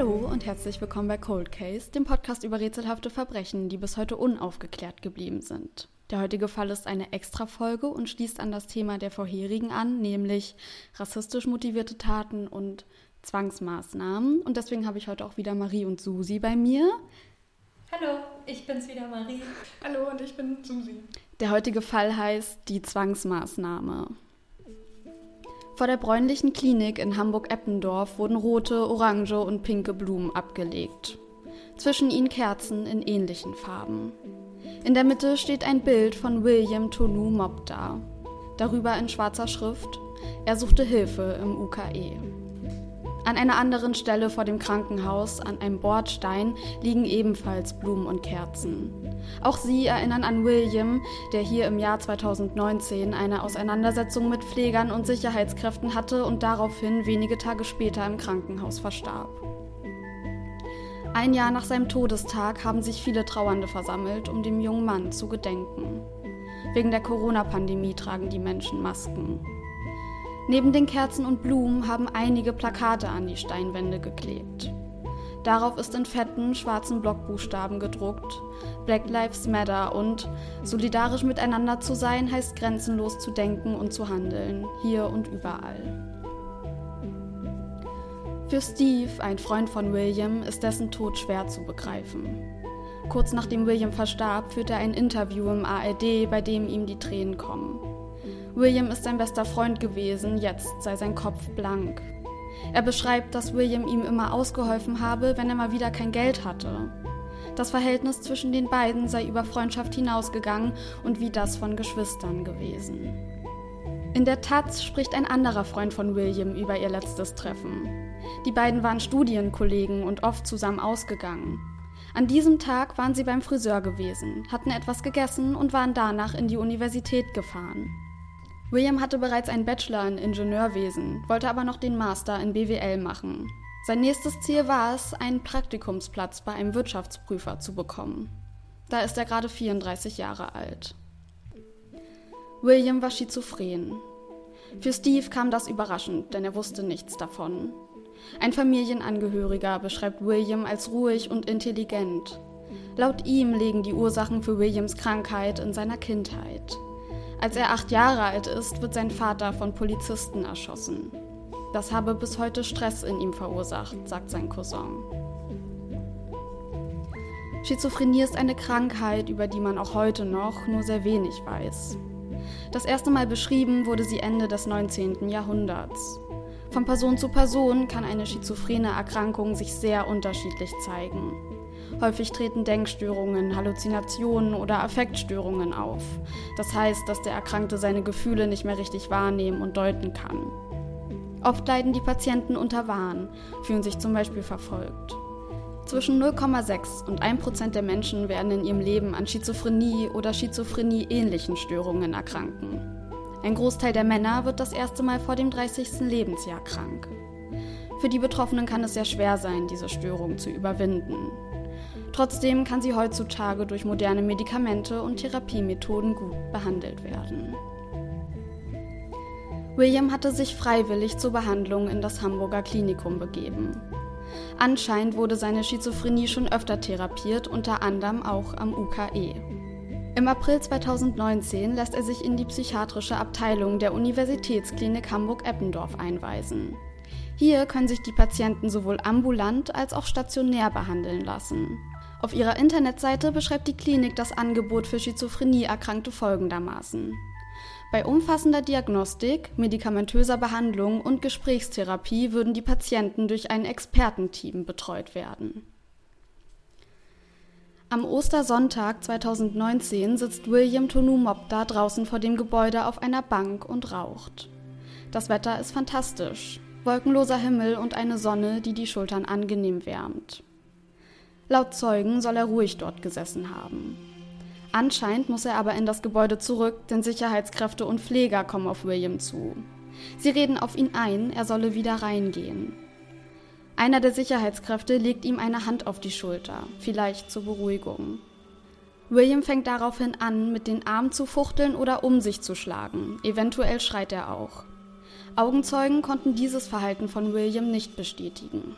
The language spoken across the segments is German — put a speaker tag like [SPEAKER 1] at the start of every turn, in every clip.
[SPEAKER 1] Hallo und herzlich willkommen bei Cold Case, dem Podcast über rätselhafte Verbrechen, die bis heute unaufgeklärt geblieben sind. Der heutige Fall ist eine Extra-Folge und schließt an das Thema der vorherigen an, nämlich rassistisch motivierte Taten und Zwangsmaßnahmen. Und deswegen habe ich heute auch wieder Marie und Susi bei mir.
[SPEAKER 2] Hallo, ich bin's wieder, Marie.
[SPEAKER 3] Hallo und ich bin Susi.
[SPEAKER 1] Der heutige Fall heißt die Zwangsmaßnahme. Vor der bräunlichen Klinik in Hamburg-Eppendorf wurden rote, orange und pinke Blumen abgelegt. Zwischen ihnen Kerzen in ähnlichen Farben. In der Mitte steht ein Bild von William Tonu Mobda. Darüber in schwarzer Schrift: Er suchte Hilfe im UKE. An einer anderen Stelle vor dem Krankenhaus, an einem Bordstein, liegen ebenfalls Blumen und Kerzen. Auch sie erinnern an William, der hier im Jahr 2019 eine Auseinandersetzung mit Pflegern und Sicherheitskräften hatte und daraufhin wenige Tage später im Krankenhaus verstarb. Ein Jahr nach seinem Todestag haben sich viele Trauernde versammelt, um dem jungen Mann zu gedenken. Wegen der Corona-Pandemie tragen die Menschen Masken. Neben den Kerzen und Blumen haben einige Plakate an die Steinwände geklebt. Darauf ist in fetten, schwarzen Blockbuchstaben gedruckt Black Lives Matter und solidarisch miteinander zu sein heißt grenzenlos zu denken und zu handeln, hier und überall. Für Steve, ein Freund von William, ist dessen Tod schwer zu begreifen. Kurz nachdem William verstarb, führt er ein Interview im ARD, bei dem ihm die Tränen kommen. William ist sein bester Freund gewesen, jetzt sei sein Kopf blank. Er beschreibt, dass William ihm immer ausgeholfen habe, wenn er mal wieder kein Geld hatte. Das Verhältnis zwischen den beiden sei über Freundschaft hinausgegangen und wie das von Geschwistern gewesen. In der Taz spricht ein anderer Freund von William über ihr letztes Treffen. Die beiden waren Studienkollegen und oft zusammen ausgegangen. An diesem Tag waren sie beim Friseur gewesen, hatten etwas gegessen und waren danach in die Universität gefahren. William hatte bereits einen Bachelor in Ingenieurwesen, wollte aber noch den Master in BWL machen. Sein nächstes Ziel war es, einen Praktikumsplatz bei einem Wirtschaftsprüfer zu bekommen. Da ist er gerade 34 Jahre alt. William war schizophren. Für Steve kam das überraschend, denn er wusste nichts davon. Ein Familienangehöriger beschreibt William als ruhig und intelligent. Laut ihm liegen die Ursachen für Williams Krankheit in seiner Kindheit. Als er acht Jahre alt ist, wird sein Vater von Polizisten erschossen. Das habe bis heute Stress in ihm verursacht, sagt sein Cousin. Schizophrenie ist eine Krankheit, über die man auch heute noch nur sehr wenig weiß. Das erste Mal beschrieben wurde sie Ende des 19. Jahrhunderts. Von Person zu Person kann eine schizophrene Erkrankung sich sehr unterschiedlich zeigen. Häufig treten Denkstörungen, Halluzinationen oder Affektstörungen auf. Das heißt, dass der Erkrankte seine Gefühle nicht mehr richtig wahrnehmen und deuten kann. Oft leiden die Patienten unter Wahn, fühlen sich zum Beispiel verfolgt. Zwischen 0,6 und 1 Prozent der Menschen werden in ihrem Leben an Schizophrenie oder Schizophrenie-ähnlichen Störungen erkranken. Ein Großteil der Männer wird das erste Mal vor dem 30. Lebensjahr krank. Für die Betroffenen kann es sehr schwer sein, diese Störung zu überwinden. Trotzdem kann sie heutzutage durch moderne Medikamente und Therapiemethoden gut behandelt werden. William hatte sich freiwillig zur Behandlung in das Hamburger Klinikum begeben. Anscheinend wurde seine Schizophrenie schon öfter therapiert, unter anderem auch am UKE. Im April 2019 lässt er sich in die psychiatrische Abteilung der Universitätsklinik Hamburg-Eppendorf einweisen. Hier können sich die Patienten sowohl ambulant als auch stationär behandeln lassen. Auf ihrer Internetseite beschreibt die Klinik das Angebot für Schizophrenie-Erkrankte folgendermaßen. Bei umfassender Diagnostik, medikamentöser Behandlung und Gesprächstherapie würden die Patienten durch ein Expertenteam betreut werden. Am Ostersonntag 2019 sitzt William Tonu Mopda draußen vor dem Gebäude auf einer Bank und raucht. Das Wetter ist fantastisch. Wolkenloser Himmel und eine Sonne, die die Schultern angenehm wärmt. Laut Zeugen soll er ruhig dort gesessen haben. Anscheinend muss er aber in das Gebäude zurück, denn Sicherheitskräfte und Pfleger kommen auf William zu. Sie reden auf ihn ein, er solle wieder reingehen. Einer der Sicherheitskräfte legt ihm eine Hand auf die Schulter, vielleicht zur Beruhigung. William fängt daraufhin an, mit den Armen zu fuchteln oder um sich zu schlagen. Eventuell schreit er auch. Augenzeugen konnten dieses Verhalten von William nicht bestätigen.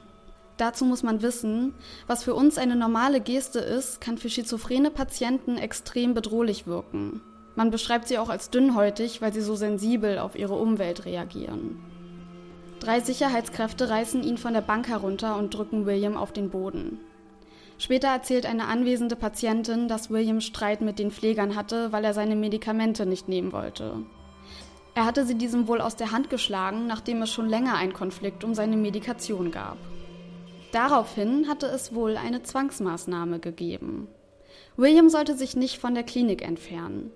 [SPEAKER 1] Dazu muss man wissen, was für uns eine normale Geste ist, kann für schizophrene Patienten extrem bedrohlich wirken. Man beschreibt sie auch als dünnhäutig, weil sie so sensibel auf ihre Umwelt reagieren. Drei Sicherheitskräfte reißen ihn von der Bank herunter und drücken William auf den Boden. Später erzählt eine anwesende Patientin, dass William Streit mit den Pflegern hatte, weil er seine Medikamente nicht nehmen wollte. Er hatte sie diesem wohl aus der Hand geschlagen, nachdem es schon länger einen Konflikt um seine Medikation gab. Daraufhin hatte es wohl eine Zwangsmaßnahme gegeben. William sollte sich nicht von der Klinik entfernen.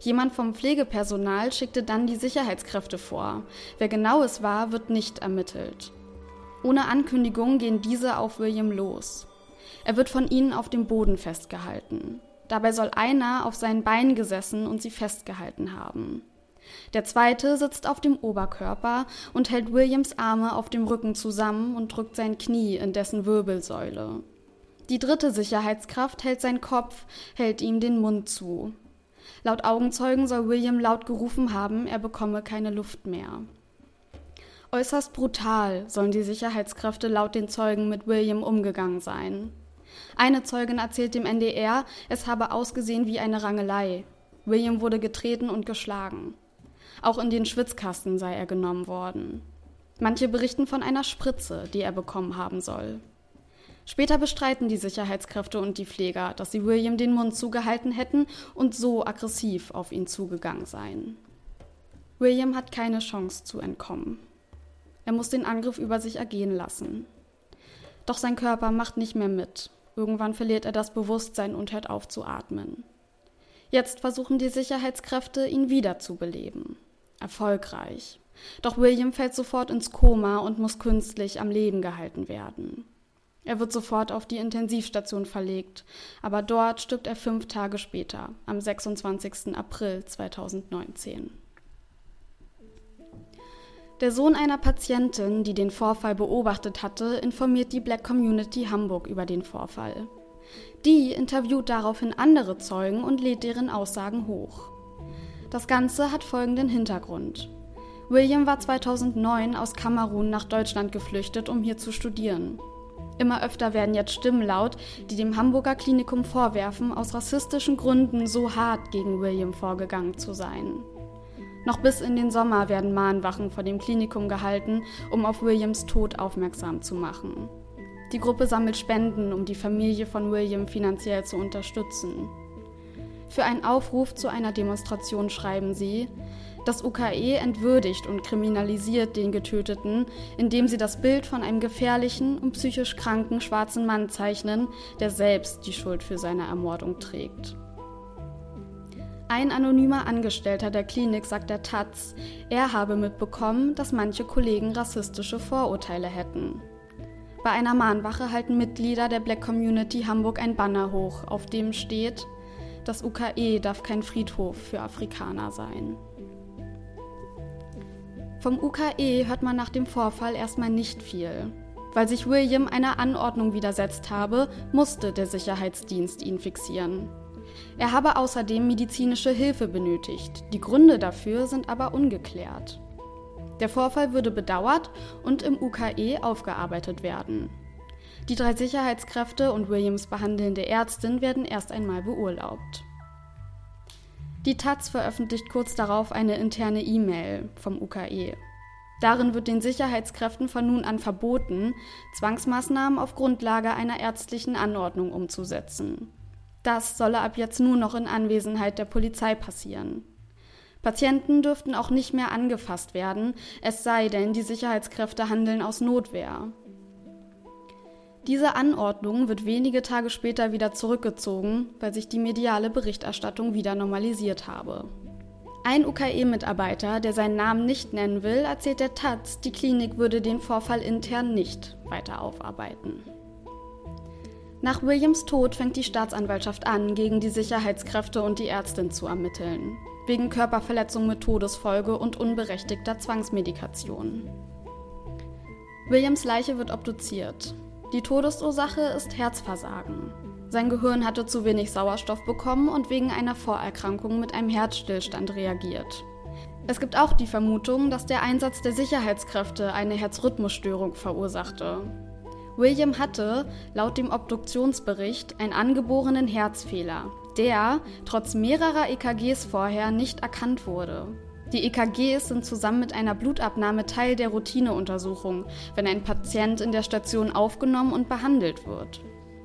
[SPEAKER 1] Jemand vom Pflegepersonal schickte dann die Sicherheitskräfte vor. Wer genau es war, wird nicht ermittelt. Ohne Ankündigung gehen diese auf William los. Er wird von ihnen auf dem Boden festgehalten. Dabei soll einer auf seinen Beinen gesessen und sie festgehalten haben. Der zweite sitzt auf dem Oberkörper und hält Williams Arme auf dem Rücken zusammen und drückt sein Knie in dessen Wirbelsäule. Die dritte Sicherheitskraft hält seinen Kopf, hält ihm den Mund zu. Laut Augenzeugen soll William laut gerufen haben, er bekomme keine Luft mehr. Äußerst brutal sollen die Sicherheitskräfte laut den Zeugen mit William umgegangen sein. Eine Zeugin erzählt dem NDR, es habe ausgesehen wie eine Rangelei. William wurde getreten und geschlagen. Auch in den Schwitzkasten sei er genommen worden. Manche berichten von einer Spritze, die er bekommen haben soll. Später bestreiten die Sicherheitskräfte und die Pfleger, dass sie William den Mund zugehalten hätten und so aggressiv auf ihn zugegangen seien. William hat keine Chance zu entkommen. Er muss den Angriff über sich ergehen lassen. Doch sein Körper macht nicht mehr mit. Irgendwann verliert er das Bewusstsein und hört auf zu atmen. Jetzt versuchen die Sicherheitskräfte, ihn wiederzubeleben. Erfolgreich. Doch William fällt sofort ins Koma und muss künstlich am Leben gehalten werden. Er wird sofort auf die Intensivstation verlegt, aber dort stirbt er fünf Tage später, am 26. April 2019. Der Sohn einer Patientin, die den Vorfall beobachtet hatte, informiert die Black Community Hamburg über den Vorfall. Die interviewt daraufhin andere Zeugen und lädt deren Aussagen hoch. Das Ganze hat folgenden Hintergrund. William war 2009 aus Kamerun nach Deutschland geflüchtet, um hier zu studieren. Immer öfter werden jetzt Stimmen laut, die dem Hamburger Klinikum vorwerfen, aus rassistischen Gründen so hart gegen William vorgegangen zu sein. Noch bis in den Sommer werden Mahnwachen vor dem Klinikum gehalten, um auf Williams Tod aufmerksam zu machen. Die Gruppe sammelt Spenden, um die Familie von William finanziell zu unterstützen. Für einen Aufruf zu einer Demonstration schreiben sie, das UKE entwürdigt und kriminalisiert den Getöteten, indem sie das Bild von einem gefährlichen und psychisch kranken schwarzen Mann zeichnen, der selbst die Schuld für seine Ermordung trägt. Ein anonymer Angestellter der Klinik sagt der Taz, er habe mitbekommen, dass manche Kollegen rassistische Vorurteile hätten. Bei einer Mahnwache halten Mitglieder der Black Community Hamburg ein Banner hoch, auf dem steht, das UKE darf kein Friedhof für Afrikaner sein. Vom UKE hört man nach dem Vorfall erstmal nicht viel. Weil sich William einer Anordnung widersetzt habe, musste der Sicherheitsdienst ihn fixieren. Er habe außerdem medizinische Hilfe benötigt. Die Gründe dafür sind aber ungeklärt. Der Vorfall würde bedauert und im UKE aufgearbeitet werden. Die drei Sicherheitskräfte und Williams behandelnde Ärztin werden erst einmal beurlaubt. Die Taz veröffentlicht kurz darauf eine interne E-Mail vom UKE. Darin wird den Sicherheitskräften von nun an verboten, Zwangsmaßnahmen auf Grundlage einer ärztlichen Anordnung umzusetzen. Das solle ab jetzt nur noch in Anwesenheit der Polizei passieren. Patienten dürften auch nicht mehr angefasst werden, es sei denn, die Sicherheitskräfte handeln aus Notwehr. Diese Anordnung wird wenige Tage später wieder zurückgezogen, weil sich die mediale Berichterstattung wieder normalisiert habe. Ein UKE-Mitarbeiter, der seinen Namen nicht nennen will, erzählt der Taz, die Klinik würde den Vorfall intern nicht weiter aufarbeiten. Nach Williams Tod fängt die Staatsanwaltschaft an, gegen die Sicherheitskräfte und die Ärztin zu ermitteln, wegen Körperverletzung mit Todesfolge und unberechtigter Zwangsmedikation. Williams Leiche wird obduziert. Die Todesursache ist Herzversagen. Sein Gehirn hatte zu wenig Sauerstoff bekommen und wegen einer Vorerkrankung mit einem Herzstillstand reagiert. Es gibt auch die Vermutung, dass der Einsatz der Sicherheitskräfte eine Herzrhythmusstörung verursachte. William hatte laut dem Obduktionsbericht einen angeborenen Herzfehler, der trotz mehrerer EKGs vorher nicht erkannt wurde. Die EKGs sind zusammen mit einer Blutabnahme Teil der Routineuntersuchung, wenn ein Patient in der Station aufgenommen und behandelt wird.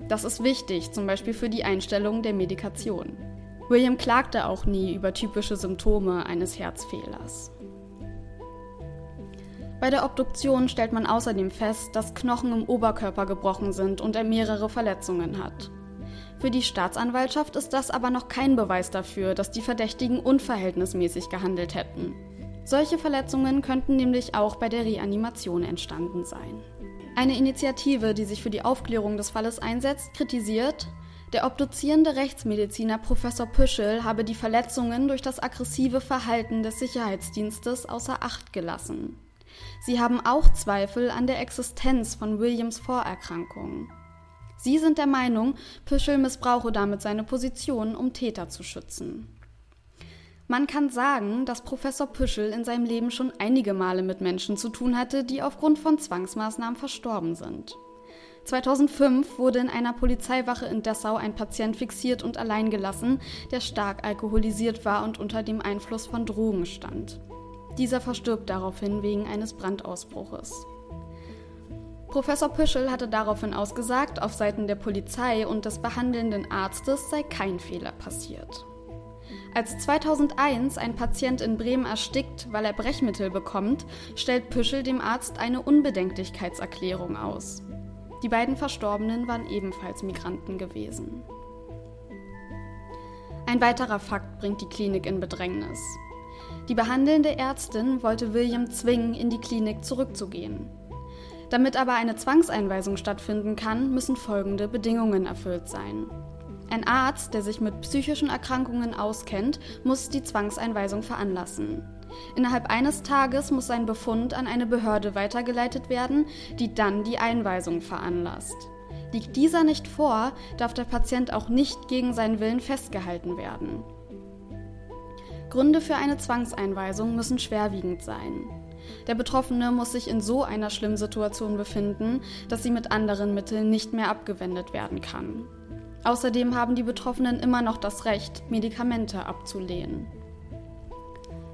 [SPEAKER 1] Das ist wichtig, zum Beispiel für die Einstellung der Medikation. William klagte auch nie über typische Symptome eines Herzfehlers. Bei der Obduktion stellt man außerdem fest, dass Knochen im Oberkörper gebrochen sind und er mehrere Verletzungen hat. Für die Staatsanwaltschaft ist das aber noch kein Beweis dafür, dass die Verdächtigen unverhältnismäßig gehandelt hätten. Solche Verletzungen könnten nämlich auch bei der Reanimation entstanden sein. Eine Initiative, die sich für die Aufklärung des Falles einsetzt, kritisiert, der obduzierende Rechtsmediziner Professor Püschel habe die Verletzungen durch das aggressive Verhalten des Sicherheitsdienstes außer Acht gelassen. Sie haben auch Zweifel an der Existenz von Williams Vorerkrankungen. Sie sind der Meinung, Püschel missbrauche damit seine Position, um Täter zu schützen. Man kann sagen, dass Professor Püschel in seinem Leben schon einige Male mit Menschen zu tun hatte, die aufgrund von Zwangsmaßnahmen verstorben sind. 2005 wurde in einer Polizeiwache in Dessau ein Patient fixiert und allein gelassen, der stark alkoholisiert war und unter dem Einfluss von Drogen stand. Dieser verstirbt daraufhin wegen eines Brandausbruches. Professor Püschel hatte daraufhin ausgesagt, auf Seiten der Polizei und des behandelnden Arztes sei kein Fehler passiert. Als 2001 ein Patient in Bremen erstickt, weil er Brechmittel bekommt, stellt Püschel dem Arzt eine Unbedenklichkeitserklärung aus. Die beiden Verstorbenen waren ebenfalls Migranten gewesen. Ein weiterer Fakt bringt die Klinik in Bedrängnis. Die behandelnde Ärztin wollte William zwingen, in die Klinik zurückzugehen. Damit aber eine Zwangseinweisung stattfinden kann, müssen folgende Bedingungen erfüllt sein. Ein Arzt, der sich mit psychischen Erkrankungen auskennt, muss die Zwangseinweisung veranlassen. Innerhalb eines Tages muss sein Befund an eine Behörde weitergeleitet werden, die dann die Einweisung veranlasst. Liegt dieser nicht vor, darf der Patient auch nicht gegen seinen Willen festgehalten werden. Gründe für eine Zwangseinweisung müssen schwerwiegend sein. Der Betroffene muss sich in so einer schlimmen Situation befinden, dass sie mit anderen Mitteln nicht mehr abgewendet werden kann. Außerdem haben die Betroffenen immer noch das Recht, Medikamente abzulehnen.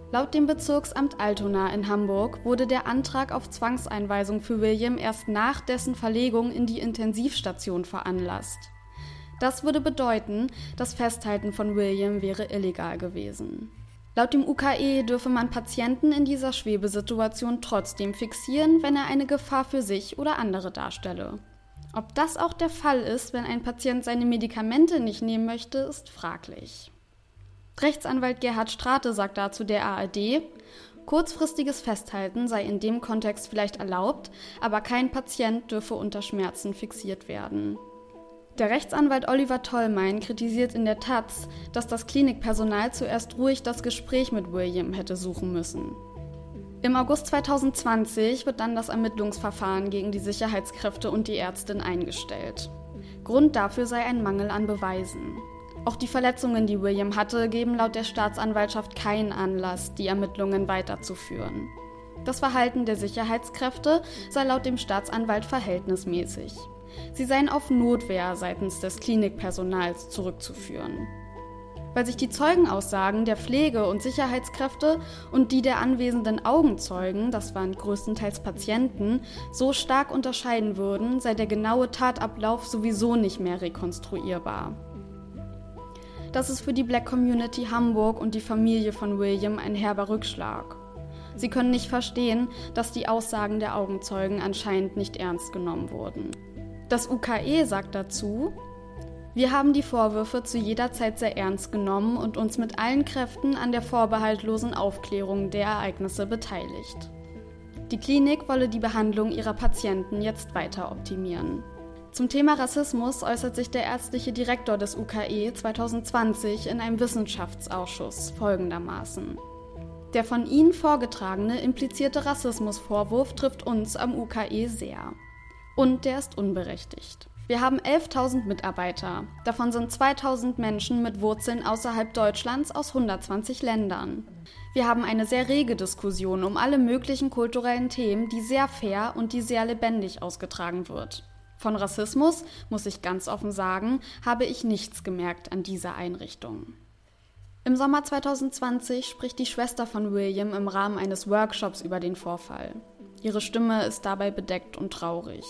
[SPEAKER 1] Laut dem Bezirksamt Altona in Hamburg wurde der Antrag auf Zwangseinweisung für William erst nach dessen Verlegung in die Intensivstation veranlasst. Das würde bedeuten, das Festhalten von William wäre illegal gewesen. Laut dem UKE dürfe man Patienten in dieser Schwebesituation trotzdem fixieren, wenn er eine Gefahr für sich oder andere darstelle. Ob das auch der Fall ist, wenn ein Patient seine Medikamente nicht nehmen möchte, ist fraglich. Rechtsanwalt Gerhard Strate sagt dazu der ARD, kurzfristiges Festhalten sei in dem Kontext vielleicht erlaubt, aber kein Patient dürfe unter Schmerzen fixiert werden. Der Rechtsanwalt Oliver Tollmein kritisiert in der Taz, dass das Klinikpersonal zuerst ruhig das Gespräch mit William hätte suchen müssen. Im August 2020 wird dann das Ermittlungsverfahren gegen die Sicherheitskräfte und die Ärztin eingestellt. Grund dafür sei ein Mangel an Beweisen. Auch die Verletzungen, die William hatte, geben laut der Staatsanwaltschaft keinen Anlass, die Ermittlungen weiterzuführen. Das Verhalten der Sicherheitskräfte sei laut dem Staatsanwalt verhältnismäßig. Sie seien auf Notwehr seitens des Klinikpersonals zurückzuführen. Weil sich die Zeugenaussagen der Pflege- und Sicherheitskräfte und die der anwesenden Augenzeugen, das waren größtenteils Patienten, so stark unterscheiden würden, sei der genaue Tatablauf sowieso nicht mehr rekonstruierbar. Das ist für die Black Community Hamburg und die Familie von William ein herber Rückschlag. Sie können nicht verstehen, dass die Aussagen der Augenzeugen anscheinend nicht ernst genommen wurden. Das UKE sagt dazu, wir haben die Vorwürfe zu jeder Zeit sehr ernst genommen und uns mit allen Kräften an der vorbehaltlosen Aufklärung der Ereignisse beteiligt. Die Klinik wolle die Behandlung ihrer Patienten jetzt weiter optimieren. Zum Thema Rassismus äußert sich der ärztliche Direktor des UKE 2020 in einem Wissenschaftsausschuss folgendermaßen. Der von Ihnen vorgetragene implizierte Rassismusvorwurf trifft uns am UKE sehr. Und der ist unberechtigt. Wir haben 11.000 Mitarbeiter. Davon sind 2.000 Menschen mit Wurzeln außerhalb Deutschlands aus 120 Ländern. Wir haben eine sehr rege Diskussion um alle möglichen kulturellen Themen, die sehr fair und die sehr lebendig ausgetragen wird. Von Rassismus, muss ich ganz offen sagen, habe ich nichts gemerkt an dieser Einrichtung. Im Sommer 2020 spricht die Schwester von William im Rahmen eines Workshops über den Vorfall. Ihre Stimme ist dabei bedeckt und traurig.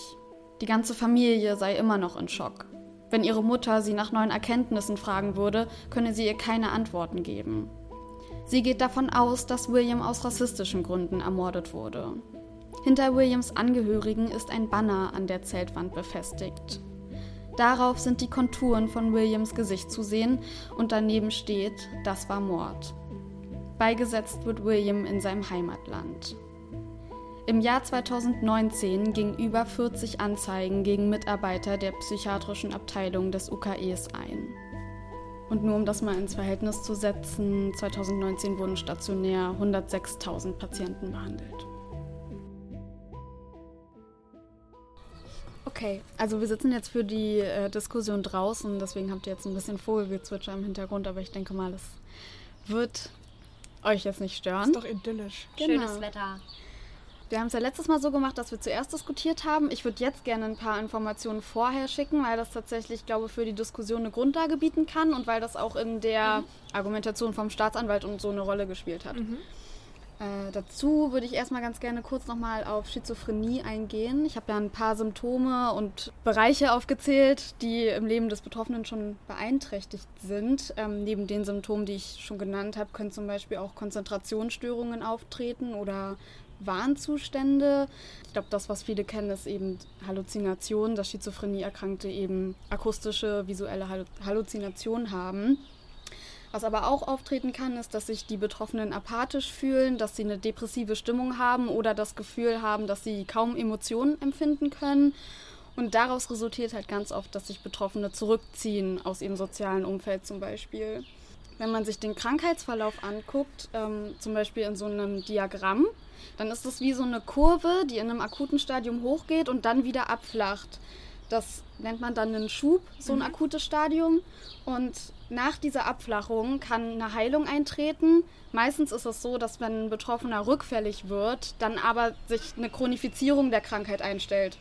[SPEAKER 1] Die ganze Familie sei immer noch in Schock. Wenn ihre Mutter sie nach neuen Erkenntnissen fragen würde, könne sie ihr keine Antworten geben. Sie geht davon aus, dass William aus rassistischen Gründen ermordet wurde. Hinter Williams Angehörigen ist ein Banner an der Zeltwand befestigt. Darauf sind die Konturen von Williams Gesicht zu sehen und daneben steht, das war Mord. Beigesetzt wird William in seinem Heimatland. Im Jahr 2019 gingen über 40 Anzeigen gegen Mitarbeiter der psychiatrischen Abteilung des UKEs ein. Und nur um das mal ins Verhältnis zu setzen, 2019 wurden stationär 106.000 Patienten behandelt. Okay, also wir sitzen jetzt für die äh, Diskussion draußen, deswegen habt ihr jetzt ein bisschen Vogelgezwitscher im Hintergrund, aber ich denke mal, es wird euch jetzt nicht stören.
[SPEAKER 3] Ist doch idyllisch.
[SPEAKER 2] Genau. Schönes Wetter.
[SPEAKER 1] Wir haben es ja letztes Mal so gemacht, dass wir zuerst diskutiert haben. Ich würde jetzt gerne ein paar Informationen vorher schicken, weil das tatsächlich, glaube ich, für die Diskussion eine Grundlage bieten kann und weil das auch in der mhm. Argumentation vom Staatsanwalt und so eine Rolle gespielt hat. Mhm. Äh, dazu würde ich erstmal ganz gerne kurz nochmal auf Schizophrenie eingehen. Ich habe ja ein paar Symptome und Bereiche aufgezählt, die im Leben des Betroffenen schon beeinträchtigt sind. Ähm, neben den Symptomen, die ich schon genannt habe, können zum Beispiel auch Konzentrationsstörungen auftreten oder Warnzustände. Ich glaube, das, was viele kennen, ist eben Halluzination, dass Schizophrenie-Erkrankte eben akustische, visuelle Halluzinationen haben. Was aber auch auftreten kann, ist, dass sich die Betroffenen apathisch fühlen, dass sie eine depressive Stimmung haben oder das Gefühl haben, dass sie kaum Emotionen empfinden können. Und daraus resultiert halt ganz oft, dass sich Betroffene zurückziehen aus ihrem sozialen Umfeld zum Beispiel. Wenn man sich den Krankheitsverlauf anguckt, ähm, zum Beispiel in so einem Diagramm, dann ist es wie so eine Kurve, die in einem akuten Stadium hochgeht und dann wieder abflacht. Das nennt man dann einen Schub, so ein mhm. akutes Stadium. Und nach dieser Abflachung kann eine Heilung eintreten. Meistens ist es so, dass wenn ein Betroffener rückfällig wird, dann aber sich eine Chronifizierung der Krankheit einstellt.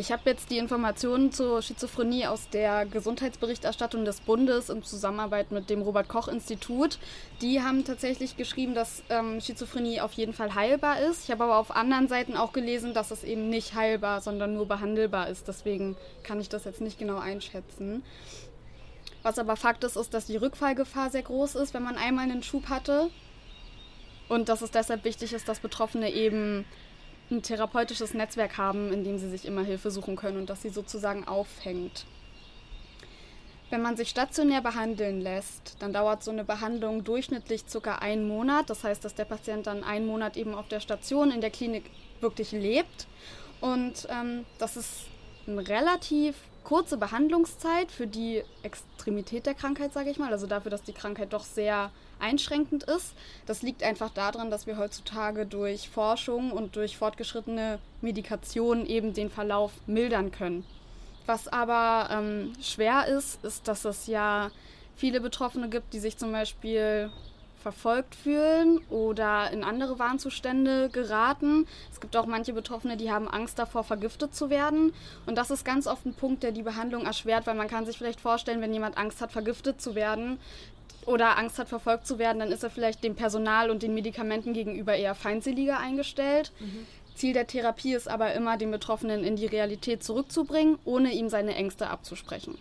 [SPEAKER 1] Ich habe jetzt die Informationen zur Schizophrenie aus der Gesundheitsberichterstattung des Bundes in Zusammenarbeit mit dem Robert Koch Institut. Die haben tatsächlich geschrieben, dass ähm, Schizophrenie auf jeden Fall heilbar ist. Ich habe aber auf anderen Seiten auch gelesen, dass es eben nicht heilbar, sondern nur behandelbar ist. Deswegen kann ich das jetzt nicht genau einschätzen. Was aber Fakt ist, ist, dass die Rückfallgefahr sehr groß ist, wenn man einmal einen Schub hatte. Und dass es deshalb wichtig ist, dass Betroffene eben ein therapeutisches Netzwerk haben, in dem sie sich immer Hilfe suchen können und das sie sozusagen auffängt. Wenn man sich stationär behandeln lässt, dann dauert so eine Behandlung durchschnittlich ca. einen Monat. Das heißt, dass der Patient dann einen Monat eben auf der Station in der Klinik wirklich lebt. Und ähm, das ist eine relativ kurze Behandlungszeit für die Extremität der Krankheit, sage ich mal. Also dafür, dass die Krankheit doch sehr einschränkend ist. Das liegt einfach daran, dass wir heutzutage durch Forschung und durch fortgeschrittene Medikation eben den Verlauf mildern können. Was aber ähm, schwer ist, ist, dass es ja viele Betroffene gibt, die sich zum Beispiel verfolgt fühlen oder in andere Warnzustände geraten. Es gibt auch manche Betroffene, die haben Angst davor, vergiftet zu werden. Und das ist ganz oft ein Punkt, der die Behandlung erschwert, weil man kann sich vielleicht vorstellen, wenn jemand Angst hat, vergiftet zu werden, oder Angst hat, verfolgt zu werden, dann ist er vielleicht dem Personal und den Medikamenten gegenüber eher feindseliger eingestellt. Mhm. Ziel der Therapie ist aber immer, den Betroffenen in die Realität zurückzubringen, ohne ihm seine Ängste abzusprechen.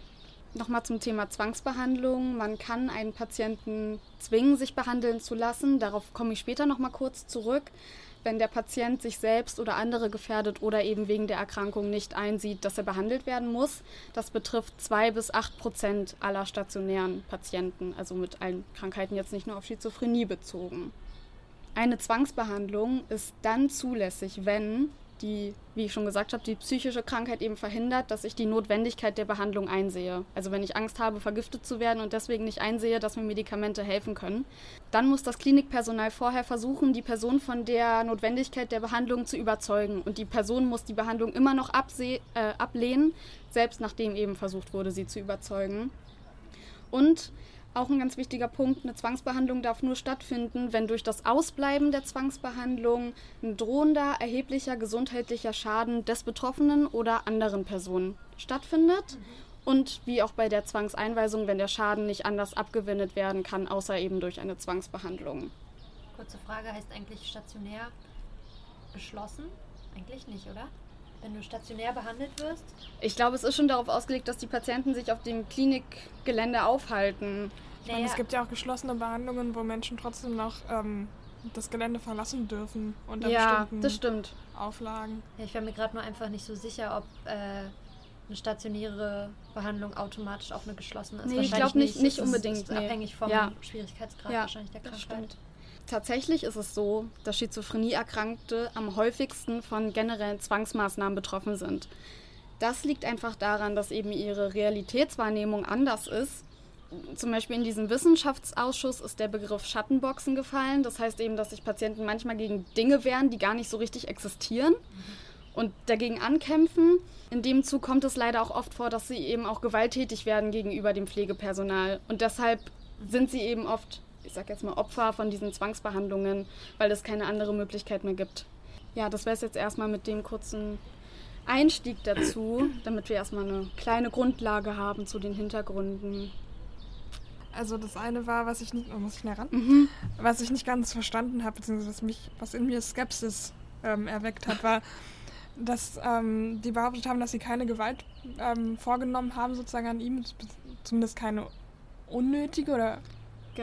[SPEAKER 1] Nochmal zum Thema Zwangsbehandlung. Man kann einen Patienten zwingen, sich behandeln zu lassen. Darauf komme ich später nochmal kurz zurück wenn der Patient sich selbst oder andere gefährdet oder eben wegen der Erkrankung nicht einsieht, dass er behandelt werden muss. Das betrifft zwei bis acht Prozent aller stationären Patienten, also mit allen Krankheiten jetzt nicht nur auf Schizophrenie bezogen. Eine Zwangsbehandlung ist dann zulässig, wenn die, wie ich schon gesagt habe, die psychische Krankheit eben verhindert, dass ich die Notwendigkeit der Behandlung einsehe. Also wenn ich Angst habe, vergiftet zu werden und deswegen nicht einsehe, dass mir Medikamente helfen können, dann muss das Klinikpersonal vorher versuchen, die Person von der Notwendigkeit der Behandlung zu überzeugen. Und die Person muss die Behandlung immer noch äh, ablehnen, selbst nachdem eben versucht wurde, sie zu überzeugen. Und auch ein ganz wichtiger Punkt, eine Zwangsbehandlung darf nur stattfinden, wenn durch das Ausbleiben der Zwangsbehandlung ein drohender, erheblicher gesundheitlicher Schaden des Betroffenen oder anderen Personen stattfindet. Und wie auch bei der Zwangseinweisung, wenn der Schaden nicht anders abgewendet werden kann, außer eben durch eine Zwangsbehandlung.
[SPEAKER 2] Kurze Frage, heißt eigentlich stationär geschlossen? Eigentlich nicht, oder? Wenn du stationär behandelt wirst?
[SPEAKER 1] Ich glaube, es ist schon darauf ausgelegt, dass die Patienten sich auf dem Klinikgelände aufhalten.
[SPEAKER 3] Ich naja. meine, es gibt ja auch geschlossene Behandlungen, wo Menschen trotzdem noch ähm, das Gelände verlassen dürfen unter
[SPEAKER 1] ja, das stimmt.
[SPEAKER 3] Auflagen.
[SPEAKER 2] Ja, ich war mir gerade nur einfach nicht so sicher, ob äh, eine stationäre Behandlung automatisch auch eine geschlossene ist.
[SPEAKER 1] Nee, ich glaube nicht, nicht unbedingt. Ist
[SPEAKER 2] nee. abhängig vom ja. Schwierigkeitsgrad ja, wahrscheinlich der Krankheit.
[SPEAKER 1] Tatsächlich ist es so, dass Schizophrenie-Erkrankte am häufigsten von generellen Zwangsmaßnahmen betroffen sind. Das liegt einfach daran, dass eben ihre Realitätswahrnehmung anders ist zum Beispiel in diesem Wissenschaftsausschuss ist der Begriff Schattenboxen gefallen. Das heißt eben, dass sich Patienten manchmal gegen Dinge wehren, die gar nicht so richtig existieren und dagegen ankämpfen. In dem Zug kommt es leider auch oft vor, dass sie eben auch gewalttätig werden gegenüber dem Pflegepersonal. Und deshalb sind sie eben oft, ich sag jetzt mal, Opfer von diesen Zwangsbehandlungen, weil es keine andere Möglichkeit mehr gibt. Ja, das wäre es jetzt erstmal mit dem kurzen Einstieg dazu, damit wir erstmal eine kleine Grundlage haben zu den Hintergründen.
[SPEAKER 3] Also das eine war, was ich nicht, oh, muss ich näher ran, mhm. was ich nicht ganz verstanden habe, beziehungsweise was mich, was in mir Skepsis ähm, erweckt hat, war, dass ähm, die behauptet haben, dass sie keine Gewalt ähm, vorgenommen haben, sozusagen an ihm, zumindest keine unnötige oder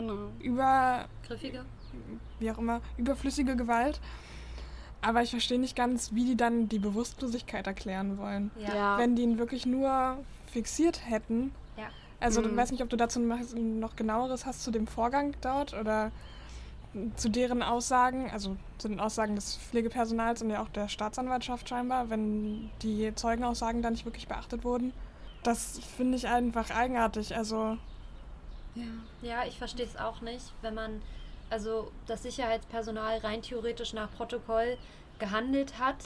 [SPEAKER 1] genau.
[SPEAKER 2] übergriffige,
[SPEAKER 3] wie auch immer, überflüssige Gewalt. Aber ich verstehe nicht ganz, wie die dann die Bewusstlosigkeit erklären wollen. Ja. Wenn die ihn wirklich nur fixiert hätten, also mhm. ich weiß nicht, ob du dazu noch genaueres hast zu dem Vorgang dort oder zu deren Aussagen, also zu den Aussagen des Pflegepersonals und ja auch der Staatsanwaltschaft scheinbar, wenn die Zeugenaussagen da nicht wirklich beachtet wurden. Das finde ich einfach eigenartig. Also
[SPEAKER 2] ja, ja ich verstehe es auch nicht, wenn man also das Sicherheitspersonal rein theoretisch nach Protokoll gehandelt hat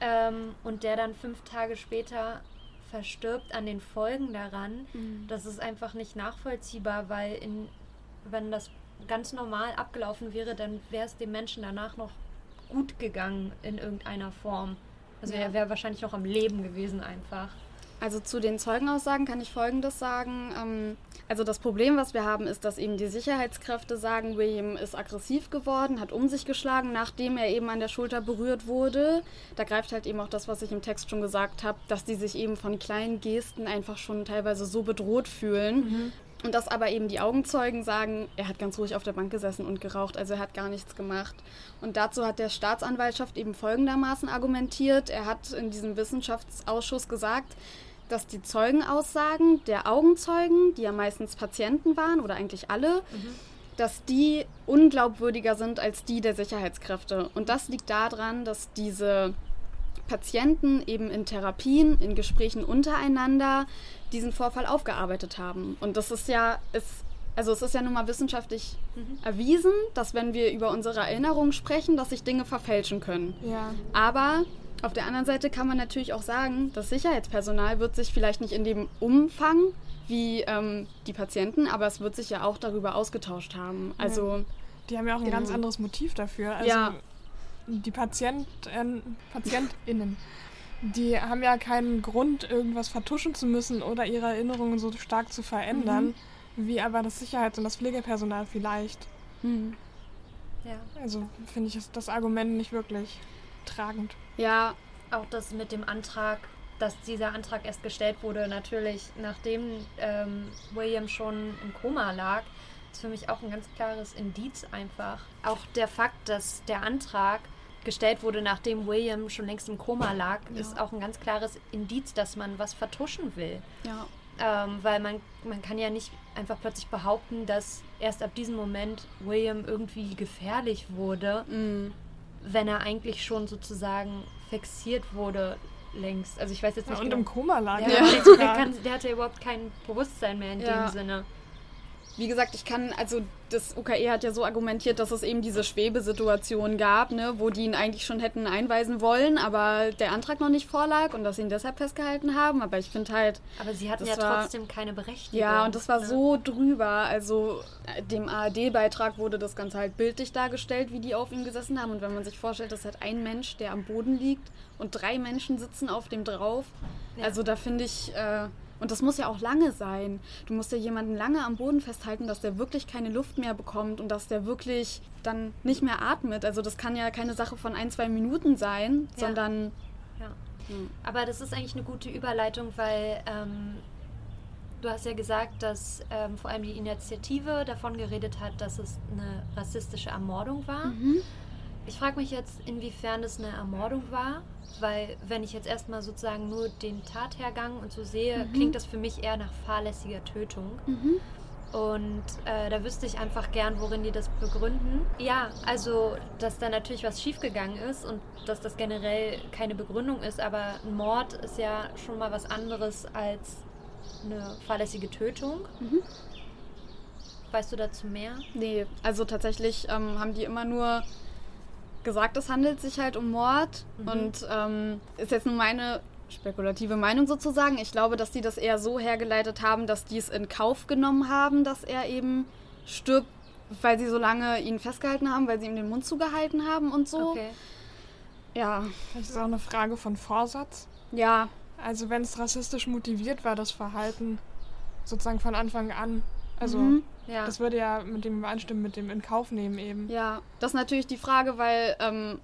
[SPEAKER 2] ähm, und der dann fünf Tage später verstirbt an den Folgen daran, mhm. das ist einfach nicht nachvollziehbar, weil in, wenn das ganz normal abgelaufen wäre, dann wäre es dem Menschen danach noch gut gegangen in irgendeiner Form. Also ja. er wäre wahrscheinlich noch am Leben gewesen einfach.
[SPEAKER 1] Also zu den Zeugenaussagen kann ich Folgendes sagen. Ähm, also das Problem, was wir haben, ist, dass eben die Sicherheitskräfte sagen, William ist aggressiv geworden, hat um sich geschlagen, nachdem er eben an der Schulter berührt wurde. Da greift halt eben auch das, was ich im Text schon gesagt habe, dass die sich eben von kleinen Gesten einfach schon teilweise so bedroht fühlen. Mhm. Und dass aber eben die Augenzeugen sagen, er hat ganz ruhig auf der Bank gesessen und geraucht, also er hat gar nichts gemacht. Und dazu hat der Staatsanwaltschaft eben folgendermaßen argumentiert. Er hat in diesem Wissenschaftsausschuss gesagt, dass die Zeugenaussagen der Augenzeugen, die ja meistens Patienten waren oder eigentlich alle, mhm. dass die unglaubwürdiger sind als die der Sicherheitskräfte. Und das liegt daran, dass diese Patienten eben in Therapien, in Gesprächen untereinander diesen Vorfall aufgearbeitet haben. Und das ist ja, ist, also es ist ja nun mal wissenschaftlich mhm. erwiesen, dass wenn wir über unsere Erinnerungen sprechen, dass sich Dinge verfälschen können.
[SPEAKER 3] Ja.
[SPEAKER 1] Aber auf der anderen Seite kann man natürlich auch sagen, das Sicherheitspersonal wird sich vielleicht nicht in dem Umfang wie ähm, die Patienten, aber es wird sich ja auch darüber ausgetauscht haben. Also ja.
[SPEAKER 3] die haben ja auch ein ganz anderes Motiv dafür. Also ja. die Patienten, PatientInnen, die haben ja keinen Grund, irgendwas vertuschen zu müssen oder ihre Erinnerungen so stark zu verändern, mhm. wie aber das Sicherheits- und das Pflegepersonal vielleicht. Mhm. Ja. Also finde ich das Argument nicht wirklich tragend.
[SPEAKER 2] Ja, auch das mit dem Antrag, dass dieser Antrag erst gestellt wurde, natürlich nachdem ähm, William schon im Koma lag, ist für mich auch ein ganz klares Indiz einfach. Auch der Fakt, dass der Antrag gestellt wurde, nachdem William schon längst im Koma lag, ja. ist auch ein ganz klares Indiz, dass man was vertuschen will.
[SPEAKER 1] Ja.
[SPEAKER 2] Ähm, weil man, man kann ja nicht einfach plötzlich behaupten, dass erst ab diesem Moment William irgendwie gefährlich wurde. Mm wenn er eigentlich schon sozusagen fixiert wurde längst. Also ich weiß jetzt nicht.
[SPEAKER 3] Ja, und genau. im Koma lag.
[SPEAKER 2] Ja, ja. Der, kann, der, hatte überhaupt kein Bewusstsein mehr in ja. dem Sinne.
[SPEAKER 1] Wie gesagt, ich kann, also das UKE hat ja so argumentiert, dass es eben diese Schwebesituation gab, ne, wo die ihn eigentlich schon hätten einweisen wollen, aber der Antrag noch nicht vorlag und dass sie ihn deshalb festgehalten haben. Aber ich finde halt.
[SPEAKER 2] Aber sie hatten ja war, trotzdem keine Berechtigung.
[SPEAKER 1] Ja, und das war ne? so drüber. Also dem ARD-Beitrag wurde das Ganze halt bildlich dargestellt, wie die auf ihm gesessen haben. Und wenn man sich vorstellt, dass halt ein Mensch, der am Boden liegt und drei Menschen sitzen auf dem drauf. Ja. Also da finde ich. Äh, und das muss ja auch lange sein. Du musst ja jemanden lange am Boden festhalten, dass der wirklich keine Luft mehr bekommt und dass der wirklich dann nicht mehr atmet. Also das kann ja keine Sache von ein, zwei Minuten sein, ja. sondern...
[SPEAKER 2] Ja. Hm. Aber das ist eigentlich eine gute Überleitung, weil ähm, du hast ja gesagt, dass ähm, vor allem die Initiative davon geredet hat, dass es eine rassistische Ermordung war. Mhm. Ich frage mich jetzt, inwiefern es eine Ermordung war, weil wenn ich jetzt erstmal sozusagen nur den Tathergang und so sehe, mhm. klingt das für mich eher nach fahrlässiger Tötung. Mhm. Und äh, da wüsste ich einfach gern, worin die das begründen. Ja, also, dass da natürlich was schiefgegangen ist und dass das generell keine Begründung ist, aber ein Mord ist ja schon mal was anderes als eine fahrlässige Tötung. Mhm. Weißt du dazu mehr?
[SPEAKER 1] Nee, also tatsächlich ähm, haben die immer nur gesagt, es handelt sich halt um Mord mhm. und ähm, ist jetzt nur meine spekulative Meinung sozusagen. Ich glaube, dass die das eher so hergeleitet haben, dass die es in Kauf genommen haben, dass er eben stirbt, weil sie so lange ihn festgehalten haben, weil sie ihm den Mund zugehalten haben und so. Okay.
[SPEAKER 3] Ja. Das ist auch eine Frage von Vorsatz.
[SPEAKER 1] Ja.
[SPEAKER 3] Also wenn es rassistisch motiviert war, das Verhalten sozusagen von Anfang an. Also mhm. Ja. Das würde ja mit dem übereinstimmen, mit dem in Kauf nehmen eben.
[SPEAKER 1] Ja, das ist natürlich die Frage, weil ähm,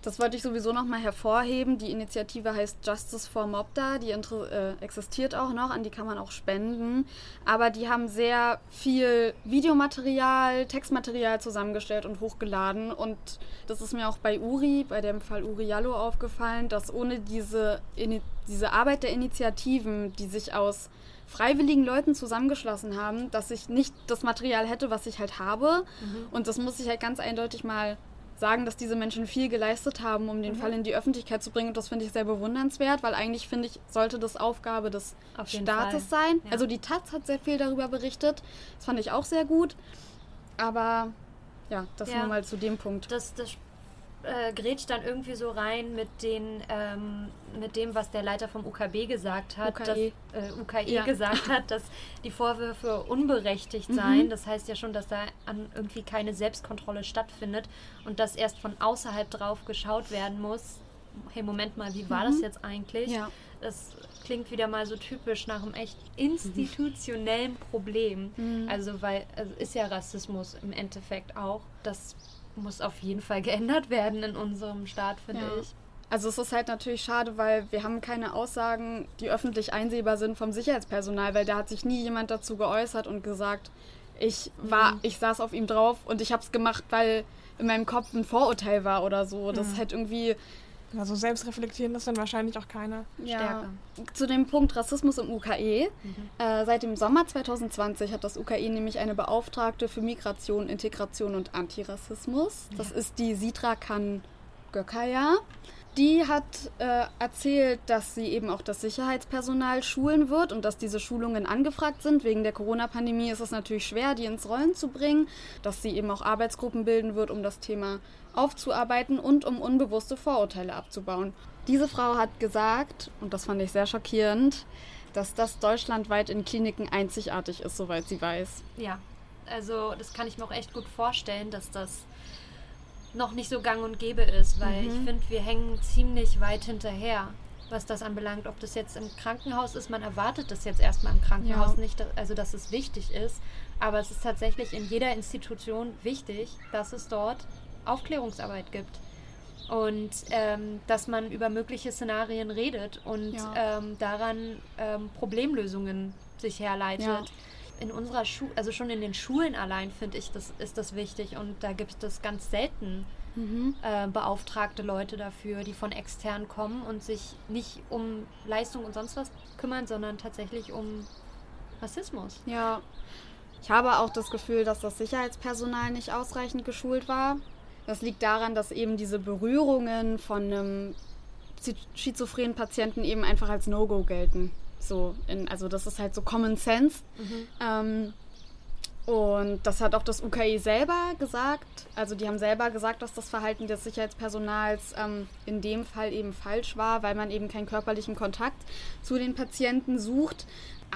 [SPEAKER 1] das wollte ich sowieso nochmal hervorheben. Die Initiative heißt Justice for Mobda, die äh, existiert auch noch, an die kann man auch spenden. Aber die haben sehr viel Videomaterial, Textmaterial zusammengestellt und hochgeladen. Und das ist mir auch bei Uri, bei dem Fall Uri Jallo aufgefallen, dass ohne diese, diese Arbeit der Initiativen, die sich aus freiwilligen Leuten zusammengeschlossen haben, dass ich nicht das Material hätte, was ich halt habe. Mhm. Und das muss ich halt ganz eindeutig mal sagen, dass diese Menschen viel geleistet haben, um den mhm. Fall in die Öffentlichkeit zu bringen. Und das finde ich sehr bewundernswert, weil eigentlich finde ich, sollte das Aufgabe des Staates Fall. sein. Ja. Also die Taz hat sehr viel darüber berichtet. Das fand ich auch sehr gut. Aber ja, das ja. nur mal zu dem Punkt.
[SPEAKER 2] Das, das äh, grätscht dann irgendwie so rein mit, den, ähm, mit dem, was der Leiter vom UKB gesagt hat, UKE, dass, äh, UKE ja. gesagt hat, dass die Vorwürfe unberechtigt mhm. seien. Das heißt ja schon, dass da an irgendwie keine Selbstkontrolle stattfindet und dass erst von außerhalb drauf geschaut werden muss. Hey, Moment mal, wie war mhm. das jetzt eigentlich? Ja. Das klingt wieder mal so typisch nach einem echt institutionellen Problem. Mhm. Also, weil also ist ja Rassismus im Endeffekt auch. Das muss auf jeden Fall geändert werden in unserem Staat, finde ja. ich.
[SPEAKER 1] Also es ist halt natürlich schade, weil wir haben keine Aussagen, die öffentlich einsehbar sind vom Sicherheitspersonal, weil da hat sich nie jemand dazu geäußert und gesagt, ich war, mhm. ich saß auf ihm drauf und ich habe es gemacht, weil in meinem Kopf ein Vorurteil war oder so. Das mhm. ist halt irgendwie
[SPEAKER 3] also selbst reflektieren das dann wahrscheinlich auch keiner.
[SPEAKER 1] Ja. Stärker. Zu dem Punkt Rassismus im UKE. Mhm. Äh, seit dem Sommer 2020 hat das UKE nämlich eine Beauftragte für Migration, Integration und Antirassismus. Das ja. ist die Sitra Kan Gökaya. Die hat äh, erzählt, dass sie eben auch das Sicherheitspersonal schulen wird und dass diese Schulungen angefragt sind. Wegen der Corona-Pandemie ist es natürlich schwer, die ins Rollen zu bringen, dass sie eben auch Arbeitsgruppen bilden wird, um das Thema aufzuarbeiten und um unbewusste Vorurteile abzubauen. Diese Frau hat gesagt, und das fand ich sehr schockierend, dass das deutschlandweit in Kliniken einzigartig ist, soweit sie weiß.
[SPEAKER 2] Ja, also das kann ich mir auch echt gut vorstellen, dass das noch nicht so gang und gäbe ist, weil mhm. ich finde, wir hängen ziemlich weit hinterher, was das anbelangt. Ob das jetzt im Krankenhaus ist, man erwartet das jetzt erstmal im Krankenhaus ja. nicht, also dass es wichtig ist, aber es ist tatsächlich in jeder Institution wichtig, dass es dort Aufklärungsarbeit gibt. Und ähm, dass man über mögliche Szenarien redet und ja. ähm, daran ähm, Problemlösungen sich herleitet. Ja. In unserer Schule, also schon in den Schulen allein, finde ich, das ist das wichtig. Und da gibt es ganz selten mhm. äh, beauftragte Leute dafür, die von extern kommen und sich nicht um Leistung und sonst was kümmern, sondern tatsächlich um Rassismus.
[SPEAKER 1] Ja. Ich habe auch das Gefühl, dass das Sicherheitspersonal nicht ausreichend geschult war. Das liegt daran, dass eben diese Berührungen von einem schizophrenen Patienten eben einfach als No-Go gelten. So in, also das ist halt so Common Sense. Mhm. Ähm, Und das hat auch das UKE selber gesagt. Also die haben selber gesagt, dass das Verhalten des Sicherheitspersonals ähm, in dem Fall eben falsch war, weil man eben keinen körperlichen Kontakt zu den Patienten sucht.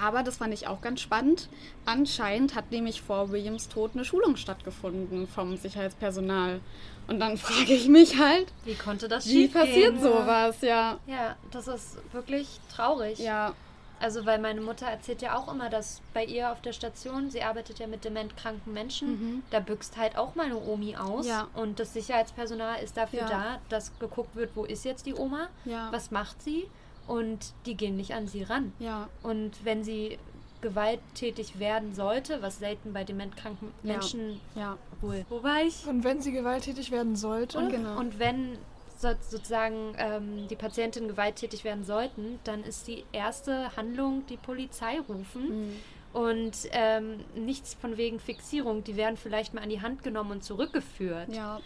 [SPEAKER 1] Aber das fand ich auch ganz spannend. Anscheinend hat nämlich vor Williams Tod eine Schulung stattgefunden vom Sicherheitspersonal. Und dann frage ich mich halt,
[SPEAKER 2] wie konnte das
[SPEAKER 1] Wie passiert sowas, ja.
[SPEAKER 2] Ja, das ist wirklich traurig.
[SPEAKER 1] Ja.
[SPEAKER 2] Also, weil meine Mutter erzählt ja auch immer, dass bei ihr auf der Station, sie arbeitet ja mit dementkranken Menschen, mhm. da büxt halt auch meine Omi aus. Ja. Und das Sicherheitspersonal ist dafür ja. da, dass geguckt wird, wo ist jetzt die Oma, ja. was macht sie und die gehen nicht an sie ran.
[SPEAKER 1] Ja.
[SPEAKER 2] Und wenn sie gewalttätig werden sollte, was selten bei dementkranken Menschen
[SPEAKER 1] ja.
[SPEAKER 2] wohl. Wo war ich?
[SPEAKER 3] Und wenn sie gewalttätig werden sollte.
[SPEAKER 2] Und, genau. und wenn sozusagen ähm, die Patientin gewalttätig werden sollten, dann ist die erste Handlung die Polizei rufen. Mhm. Und ähm, nichts von wegen Fixierung. Die werden vielleicht mal an die Hand genommen und zurückgeführt.
[SPEAKER 1] Ja.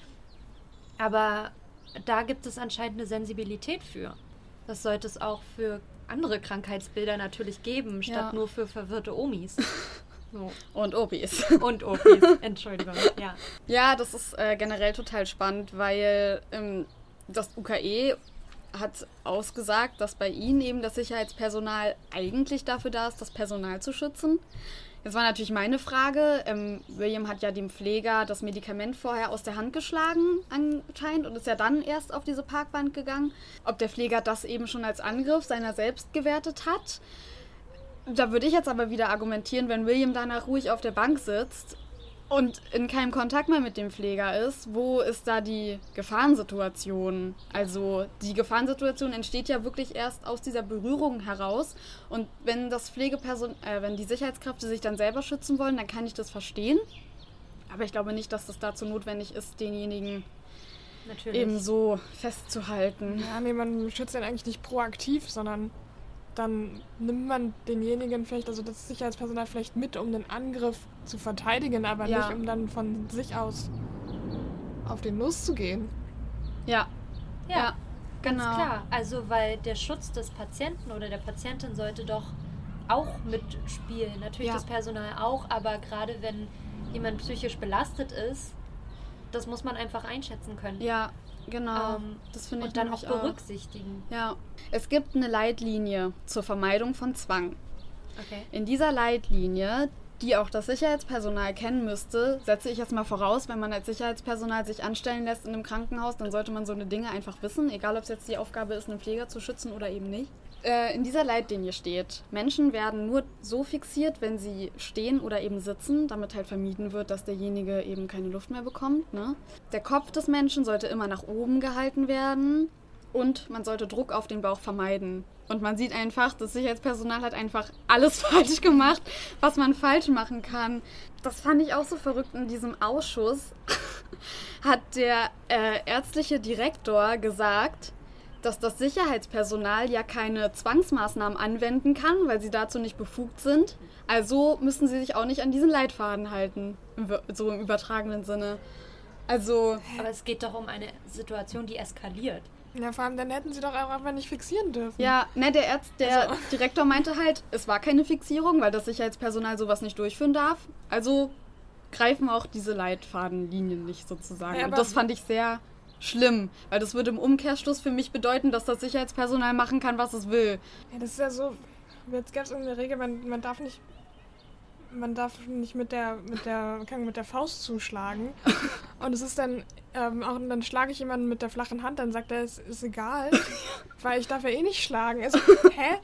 [SPEAKER 2] Aber da gibt es anscheinend eine Sensibilität für. Das sollte es auch für andere Krankheitsbilder natürlich geben, statt ja. nur für verwirrte Omis.
[SPEAKER 1] So. Und Opis.
[SPEAKER 2] Und Opis, Entschuldigung, ja.
[SPEAKER 1] Ja, das ist äh, generell total spannend, weil ähm, das UKE hat ausgesagt, dass bei ihnen eben das Sicherheitspersonal eigentlich dafür da ist, das Personal zu schützen. Jetzt war natürlich meine Frage. Ähm, William hat ja dem Pfleger das Medikament vorher aus der Hand geschlagen, anscheinend, und ist ja dann erst auf diese Parkbank gegangen. Ob der Pfleger das eben schon als Angriff seiner selbst gewertet hat. Da würde ich jetzt aber wieder argumentieren, wenn William danach ruhig auf der Bank sitzt und in keinem Kontakt mehr mit dem Pfleger ist, wo ist da die Gefahrensituation? Also die Gefahrensituation entsteht ja wirklich erst aus dieser Berührung heraus. Und wenn das Pflegeperson, äh, wenn die Sicherheitskräfte sich dann selber schützen wollen, dann kann ich das verstehen. Aber ich glaube nicht, dass das dazu notwendig ist, denjenigen Natürlich. eben so festzuhalten.
[SPEAKER 3] Ja, nee, man schützt ihn eigentlich nicht proaktiv, sondern dann nimmt man denjenigen vielleicht, also das Sicherheitspersonal vielleicht mit, um den Angriff zu verteidigen, aber ja. nicht um dann von sich aus auf den loszugehen.
[SPEAKER 1] Ja.
[SPEAKER 2] Ja, ja ganz genau. klar. Also weil der Schutz des Patienten oder der Patientin sollte doch auch mitspielen. Natürlich ja. das Personal auch, aber gerade wenn jemand psychisch belastet ist, das muss man einfach einschätzen können.
[SPEAKER 1] Ja, Genau. Ähm,
[SPEAKER 2] das finde ich Und dann auch berücksichtigen.
[SPEAKER 1] Auch. Ja. Es gibt eine Leitlinie zur Vermeidung von Zwang. Okay. In dieser Leitlinie, die auch das Sicherheitspersonal kennen müsste, setze ich jetzt mal voraus, wenn man als Sicherheitspersonal sich anstellen lässt in einem Krankenhaus, dann sollte man so eine Dinge einfach wissen, egal ob es jetzt die Aufgabe ist, einen Pfleger zu schützen oder eben nicht. Äh, in dieser Leitlinie steht, Menschen werden nur so fixiert, wenn sie stehen oder eben sitzen, damit halt vermieden wird, dass derjenige eben keine Luft mehr bekommt. Ne? Der Kopf des Menschen sollte immer nach oben gehalten werden und man sollte Druck auf den Bauch vermeiden. Und man sieht einfach, das Sicherheitspersonal hat einfach alles falsch gemacht, was man falsch machen kann. Das fand ich auch so verrückt in diesem Ausschuss. hat der äh, ärztliche Direktor gesagt, dass das Sicherheitspersonal ja keine Zwangsmaßnahmen anwenden kann, weil sie dazu nicht befugt sind. Also müssen sie sich auch nicht an diesen Leitfaden halten, so im übertragenen Sinne. Also.
[SPEAKER 2] Aber es geht doch um eine Situation, die eskaliert.
[SPEAKER 3] Ja, vor allem dann hätten sie doch einfach nicht fixieren dürfen.
[SPEAKER 1] Ja, ne, der Arzt, der also. Direktor meinte halt, es war keine Fixierung, weil das Sicherheitspersonal sowas nicht durchführen darf. Also greifen auch diese Leitfadenlinien nicht sozusagen. Ja, Und das fand ich sehr schlimm, weil das würde im Umkehrschluss für mich bedeuten, dass das Sicherheitspersonal machen kann, was es will.
[SPEAKER 3] Ja, das ist ja so, jetzt gab es irgendeine Regel, man, man darf nicht man darf nicht mit der mit der kann mit der Faust zuschlagen und es ist dann ähm, auch dann schlage ich jemanden mit der flachen Hand dann sagt er es ist egal weil ich darf ja eh nicht schlagen also hä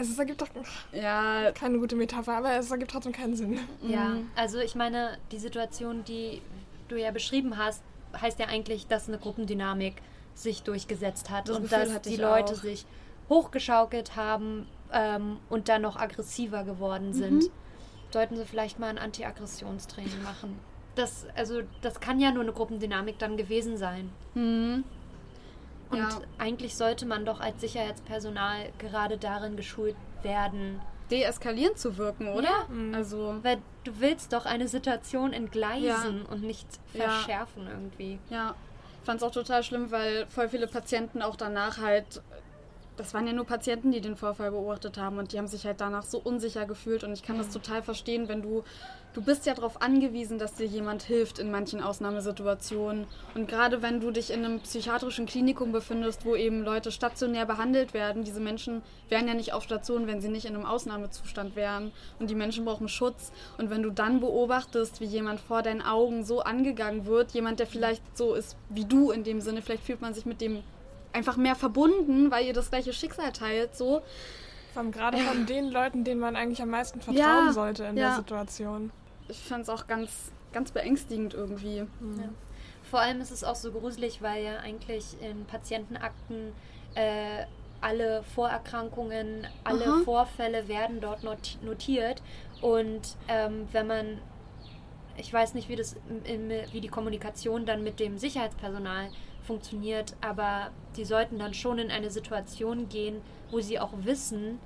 [SPEAKER 3] es ergibt doch ja. keine gute Metapher, aber es ergibt trotzdem keinen Sinn.
[SPEAKER 2] Ja, mhm. also ich meine, die Situation, die du ja beschrieben hast, heißt ja eigentlich, dass eine Gruppendynamik sich durchgesetzt hat das und Gefühl dass die Leute auch. sich hochgeschaukelt haben ähm, und dann noch aggressiver geworden sind. Mhm. Sollten sie vielleicht mal ein Anti-Aggressionstraining machen. Das, also, das kann ja nur eine Gruppendynamik dann gewesen sein. Mhm. Und ja. eigentlich sollte man doch als Sicherheitspersonal gerade darin geschult werden,
[SPEAKER 1] deeskalierend zu wirken, oder? Ja.
[SPEAKER 2] Mhm. Also weil du willst doch eine Situation entgleisen ja. und nicht verschärfen ja. irgendwie.
[SPEAKER 1] Ja. Ich fand es auch total schlimm, weil voll viele Patienten auch danach halt das waren ja nur Patienten, die den Vorfall beobachtet haben und die haben sich halt danach so unsicher gefühlt und ich kann das total verstehen, wenn du du bist ja darauf angewiesen, dass dir jemand hilft in manchen Ausnahmesituationen. Und gerade wenn du dich in einem psychiatrischen Klinikum befindest, wo eben Leute stationär behandelt werden, diese Menschen wären ja nicht auf Station, wenn sie nicht in einem Ausnahmezustand wären. Und die Menschen brauchen Schutz. Und wenn du dann beobachtest, wie jemand vor deinen Augen so angegangen wird, jemand, der vielleicht so ist wie du in dem Sinne, vielleicht fühlt man sich mit dem einfach mehr verbunden, weil ihr das gleiche Schicksal teilt, so.
[SPEAKER 3] Vor gerade von den Leuten, denen man eigentlich am meisten vertrauen ja, sollte in ja. der Situation
[SPEAKER 1] ich fand es auch ganz, ganz beängstigend irgendwie.
[SPEAKER 2] Mhm. Ja. Vor allem ist es auch so gruselig, weil ja eigentlich in Patientenakten äh, alle Vorerkrankungen, alle Aha. Vorfälle werden dort not notiert. Und ähm, wenn man, ich weiß nicht, wie, das, im, wie die Kommunikation dann mit dem Sicherheitspersonal funktioniert, aber die sollten dann schon in eine Situation gehen, wo sie auch wissen,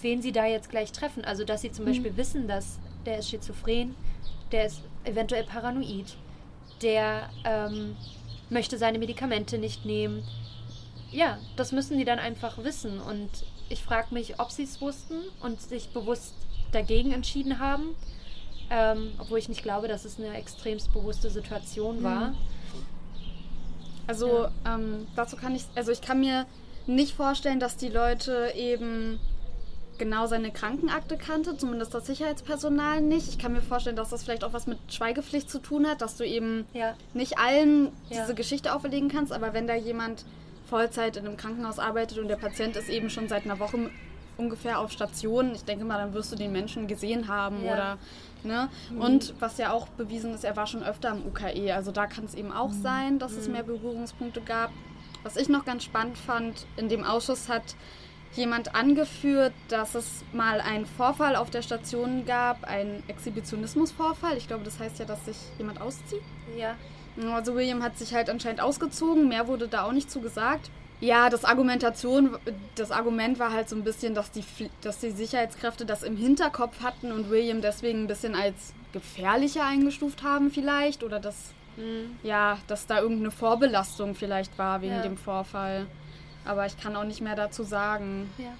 [SPEAKER 2] wen sie da jetzt gleich treffen. Also dass sie zum mhm. Beispiel wissen, dass der ist schizophren, der ist eventuell paranoid, der ähm, möchte seine Medikamente nicht nehmen. Ja, das müssen die dann einfach wissen. Und ich frage mich, ob sie es wussten und sich bewusst dagegen entschieden haben. Ähm, obwohl ich nicht glaube, dass es eine extremst bewusste Situation war. Mhm.
[SPEAKER 1] Also ja. ähm, dazu kann ich, also ich kann mir nicht vorstellen, dass die Leute eben genau seine Krankenakte kannte, zumindest das Sicherheitspersonal nicht. Ich kann mir vorstellen, dass das vielleicht auch was mit Schweigepflicht zu tun hat, dass du eben ja. nicht allen ja. diese Geschichte auferlegen kannst, aber wenn da jemand Vollzeit in einem Krankenhaus arbeitet und der Patient ist eben schon seit einer Woche ungefähr auf Station, ich denke mal, dann wirst du den Menschen gesehen haben ja. oder ne? Mhm. Und was ja auch bewiesen ist, er war schon öfter im UKE, also da kann es eben auch mhm. sein, dass mhm. es mehr Berührungspunkte gab. Was ich noch ganz spannend fand, in dem Ausschuss hat jemand angeführt, dass es mal einen Vorfall auf der Station gab, einen Exhibitionismusvorfall. Ich glaube, das heißt ja, dass sich jemand auszieht.
[SPEAKER 2] Ja.
[SPEAKER 1] Also William hat sich halt anscheinend ausgezogen, mehr wurde da auch nicht zu gesagt. Ja, das Argumentation, das Argument war halt so ein bisschen, dass die, dass die Sicherheitskräfte das im Hinterkopf hatten und William deswegen ein bisschen als gefährlicher eingestuft haben vielleicht oder dass, mhm. ja, dass da irgendeine Vorbelastung vielleicht war wegen ja. dem Vorfall. Aber ich kann auch nicht mehr dazu sagen.
[SPEAKER 2] Ja.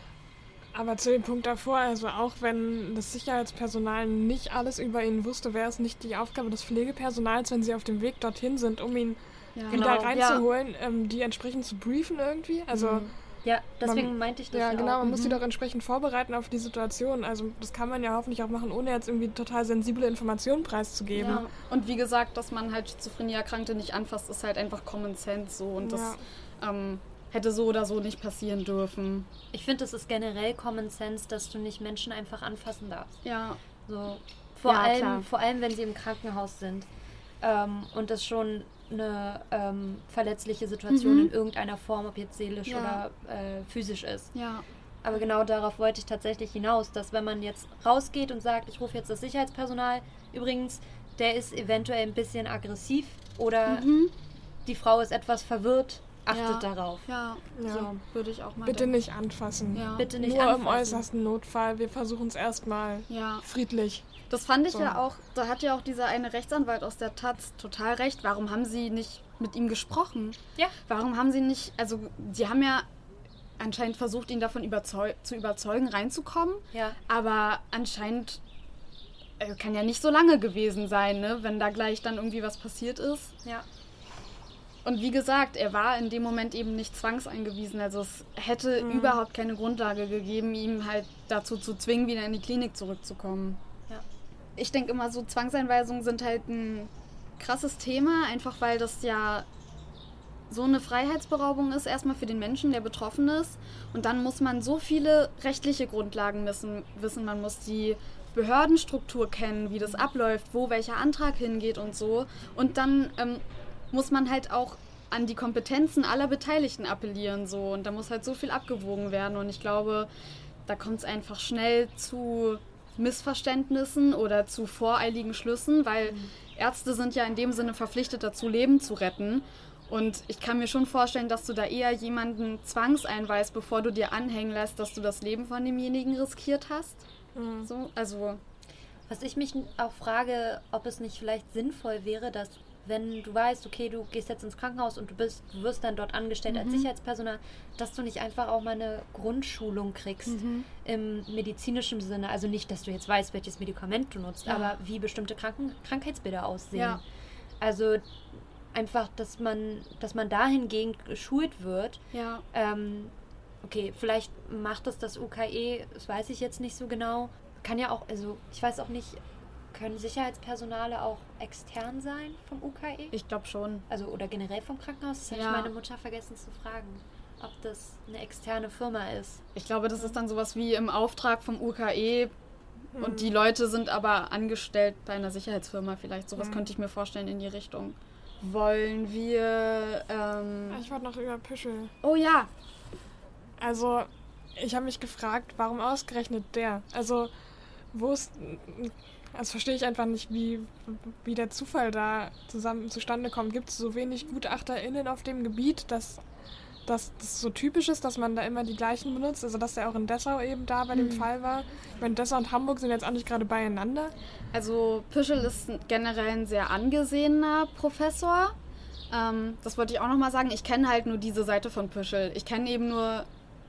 [SPEAKER 3] Aber zu dem Punkt davor, also auch wenn das Sicherheitspersonal nicht alles über ihn wusste, wäre es nicht die Aufgabe des Pflegepersonals, wenn sie auf dem Weg dorthin sind, um ihn ja. genau. reinzuholen, ja. ähm, die entsprechend zu briefen irgendwie. Also mhm.
[SPEAKER 2] ja, deswegen man, meinte ich das ja.
[SPEAKER 3] Ja, genau,
[SPEAKER 2] man
[SPEAKER 3] mhm. muss sie doch entsprechend vorbereiten auf die Situation. Also das kann man ja hoffentlich auch machen, ohne jetzt irgendwie total sensible Informationen preiszugeben. Ja.
[SPEAKER 1] Und wie gesagt, dass man halt Schizophrenie-Erkrankte nicht anfasst, ist halt einfach Common Sense so und das ähm, hätte so oder so nicht passieren dürfen.
[SPEAKER 2] Ich finde, es ist generell Common Sense, dass du nicht Menschen einfach anfassen darfst.
[SPEAKER 1] Ja.
[SPEAKER 2] So, vor, ja, allem, vor allem, wenn sie im Krankenhaus sind ähm, und das schon eine ähm, verletzliche Situation mhm. in irgendeiner Form, ob jetzt seelisch ja. oder äh, physisch ist.
[SPEAKER 1] Ja.
[SPEAKER 2] Aber genau darauf wollte ich tatsächlich hinaus, dass wenn man jetzt rausgeht und sagt, ich rufe jetzt das Sicherheitspersonal, übrigens, der ist eventuell ein bisschen aggressiv oder mhm. die Frau ist etwas verwirrt Achtet ja. darauf.
[SPEAKER 1] Ja, ja. So, würde ich auch mal.
[SPEAKER 3] Bitte denken. nicht anfassen.
[SPEAKER 2] Ja. Bitte nicht
[SPEAKER 3] Nur
[SPEAKER 2] anfassen.
[SPEAKER 3] im äußersten Notfall. Wir versuchen es erstmal
[SPEAKER 1] ja.
[SPEAKER 3] friedlich.
[SPEAKER 1] Das fand ich so. ja auch, da hat ja auch dieser eine Rechtsanwalt aus der Taz total recht. Warum haben sie nicht mit ihm gesprochen?
[SPEAKER 2] Ja.
[SPEAKER 1] Warum haben sie nicht, also sie haben ja anscheinend versucht, ihn davon überzeug zu überzeugen, reinzukommen.
[SPEAKER 2] Ja.
[SPEAKER 1] Aber anscheinend äh, kann ja nicht so lange gewesen sein, ne, wenn da gleich dann irgendwie was passiert ist.
[SPEAKER 2] Ja.
[SPEAKER 1] Und wie gesagt, er war in dem Moment eben nicht zwangseingewiesen. Also es hätte mhm. überhaupt keine Grundlage gegeben, ihm halt dazu zu zwingen, wieder in die Klinik zurückzukommen.
[SPEAKER 2] Ja.
[SPEAKER 1] Ich denke immer, so Zwangseinweisungen sind halt ein krasses Thema, einfach weil das ja so eine Freiheitsberaubung ist, erstmal für den Menschen, der betroffen ist. Und dann muss man so viele rechtliche Grundlagen wissen. wissen. Man muss die Behördenstruktur kennen, wie das abläuft, wo welcher Antrag hingeht und so. Und dann ähm, muss man halt auch an die Kompetenzen aller Beteiligten appellieren so und da muss halt so viel abgewogen werden und ich glaube, da kommt es einfach schnell zu Missverständnissen oder zu voreiligen Schlüssen, weil mhm. Ärzte sind ja in dem Sinne verpflichtet dazu, Leben zu retten. Und ich kann mir schon vorstellen, dass du da eher jemanden zwangseinweist, bevor du dir anhängen lässt, dass du das Leben von demjenigen riskiert hast. Mhm. So, also.
[SPEAKER 2] Was ich mich auch frage, ob es nicht vielleicht sinnvoll wäre, dass wenn du weißt, okay, du gehst jetzt ins Krankenhaus und du bist, du wirst dann dort angestellt mhm. als Sicherheitspersonal, dass du nicht einfach auch mal eine Grundschulung kriegst mhm. im medizinischen Sinne. Also nicht, dass du jetzt weißt, welches Medikament du nutzt, ja. aber wie bestimmte Kranken Krankheitsbilder aussehen. Ja. Also einfach, dass man, dass man dahingehend geschult wird.
[SPEAKER 1] Ja.
[SPEAKER 2] Ähm, okay, vielleicht macht das das UKE, das weiß ich jetzt nicht so genau. Kann ja auch, also ich weiß auch nicht, können Sicherheitspersonale auch extern sein vom UKE?
[SPEAKER 1] Ich glaube schon.
[SPEAKER 2] Also oder generell vom Krankenhaus? Das ja. habe ich meine Mutter vergessen zu fragen, ob das eine externe Firma ist.
[SPEAKER 1] Ich glaube, das ist dann sowas wie im Auftrag vom UKE hm. und die Leute sind aber angestellt bei einer Sicherheitsfirma vielleicht. Sowas hm. könnte ich mir vorstellen in die Richtung. Wollen wir. Ähm
[SPEAKER 3] ich wollte noch über Püschel.
[SPEAKER 1] Oh ja.
[SPEAKER 3] Also, ich habe mich gefragt, warum ausgerechnet der? Also, wo ist das verstehe ich einfach nicht, wie, wie der Zufall da zusammen zustande kommt. Gibt es so wenig GutachterInnen auf dem Gebiet, dass, dass das so typisch ist, dass man da immer die gleichen benutzt? Also, dass der auch in Dessau eben da bei dem mhm. Fall war. Ich meine, Dessau und Hamburg sind jetzt auch nicht gerade beieinander.
[SPEAKER 1] Also, Püschel ist generell ein sehr angesehener Professor. Ähm, das wollte ich auch nochmal sagen. Ich kenne halt nur diese Seite von Püschel. Ich kenne eben nur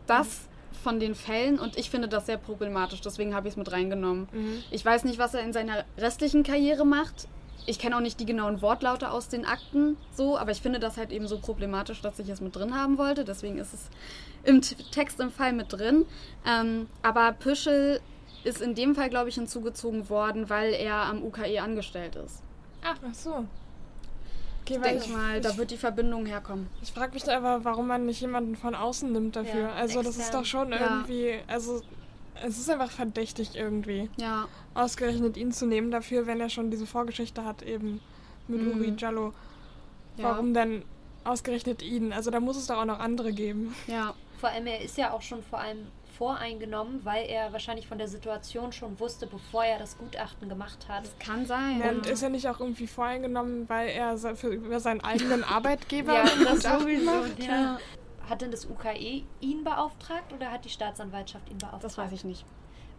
[SPEAKER 1] das von den Fällen und ich finde das sehr problematisch, deswegen habe ich es mit reingenommen. Mhm. Ich weiß nicht, was er in seiner restlichen Karriere macht. Ich kenne auch nicht die genauen Wortlaute aus den Akten so, aber ich finde das halt eben so problematisch, dass ich es mit drin haben wollte. Deswegen ist es im Text im Fall mit drin. Ähm, aber Püschel ist in dem Fall, glaube ich, hinzugezogen worden, weil er am UKE angestellt ist.
[SPEAKER 3] Ach, ach so.
[SPEAKER 1] Okay, denke ich mal, da wird die Verbindung herkommen.
[SPEAKER 3] Ich frage mich da aber, warum man nicht jemanden von außen nimmt dafür. Ja, also extern. das ist doch schon irgendwie, also es ist einfach verdächtig irgendwie.
[SPEAKER 1] Ja.
[SPEAKER 3] Ausgerechnet ihn zu nehmen dafür, wenn er schon diese Vorgeschichte hat eben mit mhm. Uri Jallo. Warum ja. denn ausgerechnet ihn? Also da muss es doch auch noch andere geben.
[SPEAKER 1] Ja.
[SPEAKER 2] Vor allem, er ist ja auch schon vor allem voreingenommen, weil er wahrscheinlich von der Situation schon wusste, bevor er das Gutachten gemacht hat. Das
[SPEAKER 1] kann sein.
[SPEAKER 3] Ja, und ist er nicht auch irgendwie voreingenommen, weil er für, über seinen eigenen Arbeitgeber
[SPEAKER 2] ja, das sowieso, macht? Ja. Hat denn das UKE ihn beauftragt oder hat die Staatsanwaltschaft ihn beauftragt?
[SPEAKER 1] Das weiß ich nicht.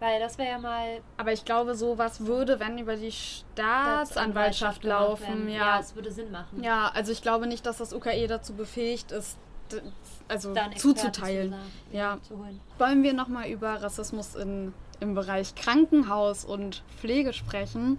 [SPEAKER 2] Weil das wäre ja mal.
[SPEAKER 1] Aber ich glaube, sowas würde, wenn über die Staatsanwaltschaft laufen. Ja.
[SPEAKER 2] ja, es würde Sinn machen.
[SPEAKER 1] Ja, also ich glaube nicht, dass das UKE dazu befähigt ist, also zuzuteilen. Zu ja. Zu Wollen wir nochmal über Rassismus in, im Bereich Krankenhaus und Pflege sprechen?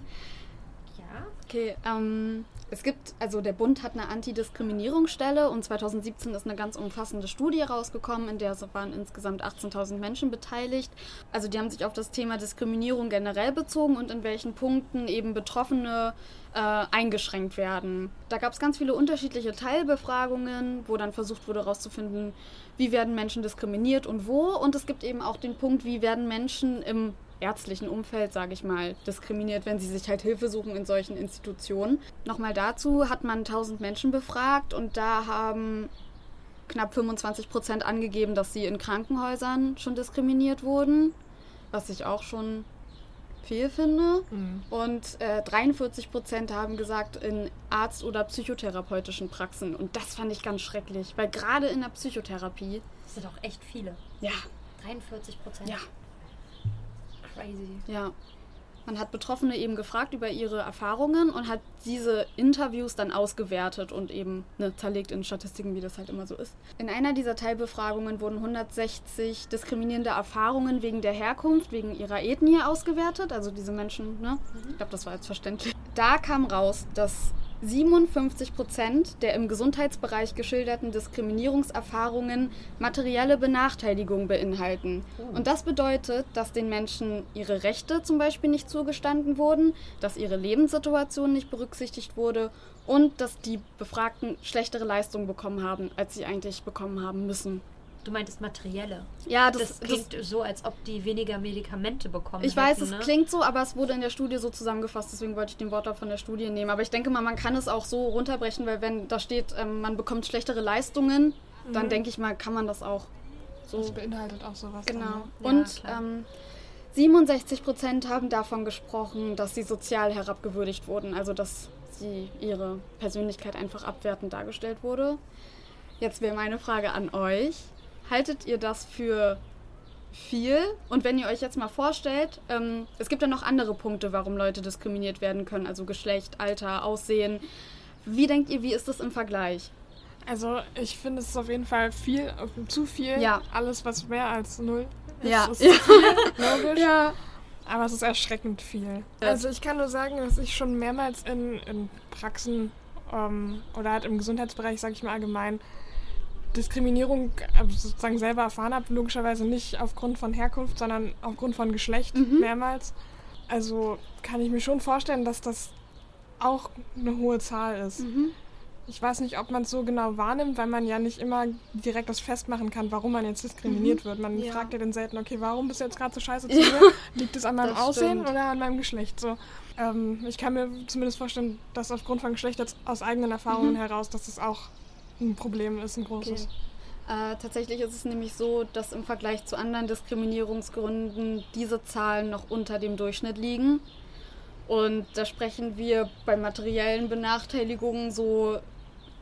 [SPEAKER 1] Okay, ähm, es gibt, also der Bund hat eine Antidiskriminierungsstelle und 2017 ist eine ganz umfassende Studie rausgekommen, in der waren insgesamt 18.000 Menschen beteiligt. Also die haben sich auf das Thema Diskriminierung generell bezogen und in welchen Punkten eben Betroffene äh, eingeschränkt werden. Da gab es ganz viele unterschiedliche Teilbefragungen, wo dann versucht wurde herauszufinden, wie werden Menschen diskriminiert und wo. Und es gibt eben auch den Punkt, wie werden Menschen im ärztlichen Umfeld, sage ich mal, diskriminiert, wenn sie sich halt Hilfe suchen in solchen Institutionen. Nochmal dazu hat man 1000 Menschen befragt und da haben knapp 25 Prozent angegeben, dass sie in Krankenhäusern schon diskriminiert wurden, was ich auch schon viel finde. Mhm. Und äh, 43 Prozent haben gesagt, in Arzt- oder psychotherapeutischen Praxen. Und das fand ich ganz schrecklich, weil gerade in der Psychotherapie.
[SPEAKER 2] Das sind auch echt viele.
[SPEAKER 1] Ja.
[SPEAKER 2] 43 Prozent.
[SPEAKER 1] Ja
[SPEAKER 2] crazy.
[SPEAKER 1] Ja. Man hat Betroffene eben gefragt über ihre Erfahrungen und hat diese Interviews dann ausgewertet und eben ne, zerlegt in Statistiken, wie das halt immer so ist. In einer dieser Teilbefragungen wurden 160 diskriminierende Erfahrungen wegen der Herkunft, wegen ihrer Ethnie ausgewertet. Also diese Menschen, ne? Ich glaube, das war jetzt verständlich. Da kam raus, dass 57 Prozent der im Gesundheitsbereich geschilderten Diskriminierungserfahrungen materielle Benachteiligung beinhalten. Oh. Und das bedeutet, dass den Menschen ihre Rechte zum Beispiel nicht zugestanden wurden, dass ihre Lebenssituation nicht berücksichtigt wurde und dass die Befragten schlechtere Leistungen bekommen haben, als sie eigentlich bekommen haben müssen.
[SPEAKER 2] Du meintest materielle.
[SPEAKER 1] Ja,
[SPEAKER 2] das, das klingt das, so, als ob die weniger Medikamente bekommen.
[SPEAKER 1] Ich hätten, weiß, es ne? klingt so, aber es wurde in der Studie so zusammengefasst, deswegen wollte ich den Wortlaut von der Studie nehmen. Aber ich denke mal, man kann es auch so runterbrechen, weil wenn da steht, ähm, man bekommt schlechtere Leistungen, mhm. dann denke ich mal, kann man das auch so.
[SPEAKER 3] Das beinhaltet auch sowas.
[SPEAKER 1] Genau. Dann, ne? Und ähm, 67 Prozent haben davon gesprochen, dass sie sozial herabgewürdigt wurden, also dass sie ihre Persönlichkeit einfach abwertend dargestellt wurde. Jetzt wäre meine Frage an euch. Haltet ihr das für viel? Und wenn ihr euch jetzt mal vorstellt, ähm, es gibt ja noch andere Punkte, warum Leute diskriminiert werden können, also Geschlecht, Alter, Aussehen. Wie denkt ihr, wie ist das im Vergleich?
[SPEAKER 3] Also ich finde es ist auf jeden Fall viel, zu viel. Ja. Alles, was mehr als null ist, ja. ist ja. viel, logisch. Ja. Aber es ist erschreckend viel. Also ich kann nur sagen, dass ich schon mehrmals in, in Praxen ähm, oder halt im Gesundheitsbereich, sage ich mal allgemein, Diskriminierung äh, sozusagen selber erfahren habe. Logischerweise nicht aufgrund von Herkunft, sondern aufgrund von Geschlecht mhm. mehrmals. Also kann ich mir schon vorstellen, dass das auch eine hohe Zahl ist. Mhm. Ich weiß nicht, ob man es so genau wahrnimmt, weil man ja nicht immer direkt das festmachen kann, warum man jetzt diskriminiert mhm. wird. Man ja. fragt ja dann selten, okay, warum bist du jetzt gerade so scheiße zu mir? Liegt es an meinem Aussehen stimmt. oder an meinem Geschlecht? So, ähm, ich kann mir zumindest vorstellen, dass aufgrund von Geschlecht jetzt aus eigenen Erfahrungen mhm. heraus, dass das auch ein Problem ist, ein großes.
[SPEAKER 1] Okay. Äh, tatsächlich ist es nämlich so, dass im Vergleich zu anderen Diskriminierungsgründen diese Zahlen noch unter dem Durchschnitt liegen. Und da sprechen wir bei materiellen Benachteiligungen so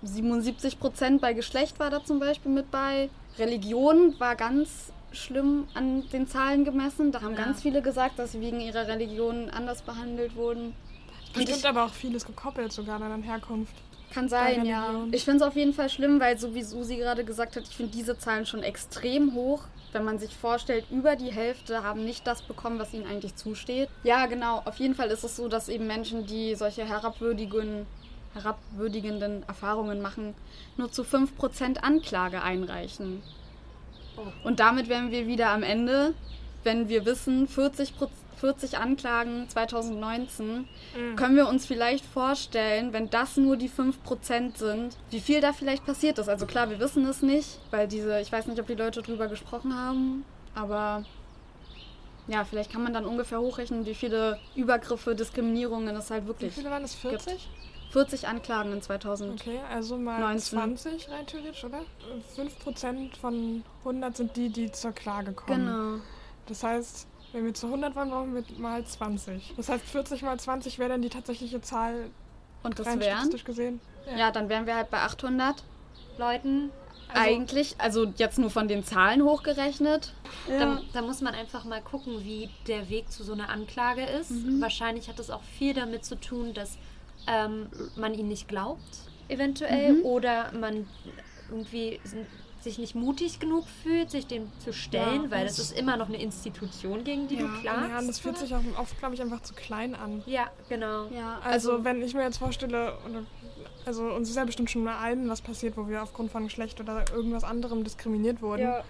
[SPEAKER 1] 77 Prozent bei Geschlecht war da zum Beispiel mit bei. Religion war ganz schlimm an den Zahlen gemessen. Da haben ja. ganz viele gesagt, dass sie wegen ihrer Religion anders behandelt wurden.
[SPEAKER 3] Es gibt aber auch vieles gekoppelt sogar an Herkunft.
[SPEAKER 1] Kann sein, ja. Ich finde es auf jeden Fall schlimm, weil so wie Susi gerade gesagt hat, ich finde diese Zahlen schon extrem hoch. Wenn man sich vorstellt, über die Hälfte haben nicht das bekommen, was ihnen eigentlich zusteht. Ja, genau. Auf jeden Fall ist es so, dass eben Menschen, die solche herabwürdigen herabwürdigenden Erfahrungen machen, nur zu 5% Anklage einreichen. Oh. Und damit wären wir wieder am Ende, wenn wir wissen, 40, 40 Anklagen 2019, mhm. können wir uns vielleicht vorstellen, wenn das nur die 5% sind, wie viel da vielleicht passiert ist. Also klar, wir wissen es nicht, weil diese, ich weiß nicht, ob die Leute drüber gesprochen haben, aber ja, vielleicht kann man dann ungefähr hochrechnen, wie viele Übergriffe, Diskriminierungen es halt wirklich
[SPEAKER 3] gibt. Wie viele waren es? 40? Gibt.
[SPEAKER 1] 40 Anklagen in 2000.
[SPEAKER 3] Okay, also mal 19. 20 rein theoretisch, oder? 5% von 100 sind die, die zur Klage kommen. Genau. Das heißt, wenn wir zu 100 waren, brauchen wir mal 20. Das heißt, 40 mal 20 wäre dann die tatsächliche Zahl
[SPEAKER 1] Und das rein wären, statistisch gesehen. Ja. ja, dann wären wir halt bei 800 Leuten. Also, Eigentlich, also jetzt nur von den Zahlen hochgerechnet.
[SPEAKER 2] Ja. Da, da, muss man einfach mal gucken, wie der Weg zu so einer Anklage ist. Mhm. Wahrscheinlich hat es auch viel damit zu tun, dass ähm, man ihn nicht glaubt, eventuell, mhm. oder man irgendwie sich nicht mutig genug fühlt, sich dem zu stellen, ja, weil das ist immer noch eine Institution, gegen die ja. du klagst.
[SPEAKER 3] Ja, und das fühlt sich auch oft, glaube ich, einfach zu klein an.
[SPEAKER 2] Ja, genau.
[SPEAKER 3] Ja, also, also, wenn ich mir jetzt vorstelle, also uns ist ja bestimmt schon mal allen was passiert, wo wir aufgrund von Geschlecht oder irgendwas anderem diskriminiert wurden. Ja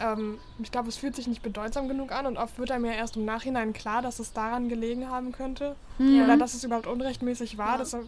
[SPEAKER 3] ähm, ich glaube, es fühlt sich nicht bedeutsam genug an und oft wird einem ja erst im Nachhinein klar, dass es daran gelegen haben könnte. Mhm. Oder dass es überhaupt unrechtmäßig war. Ja. Deshalb,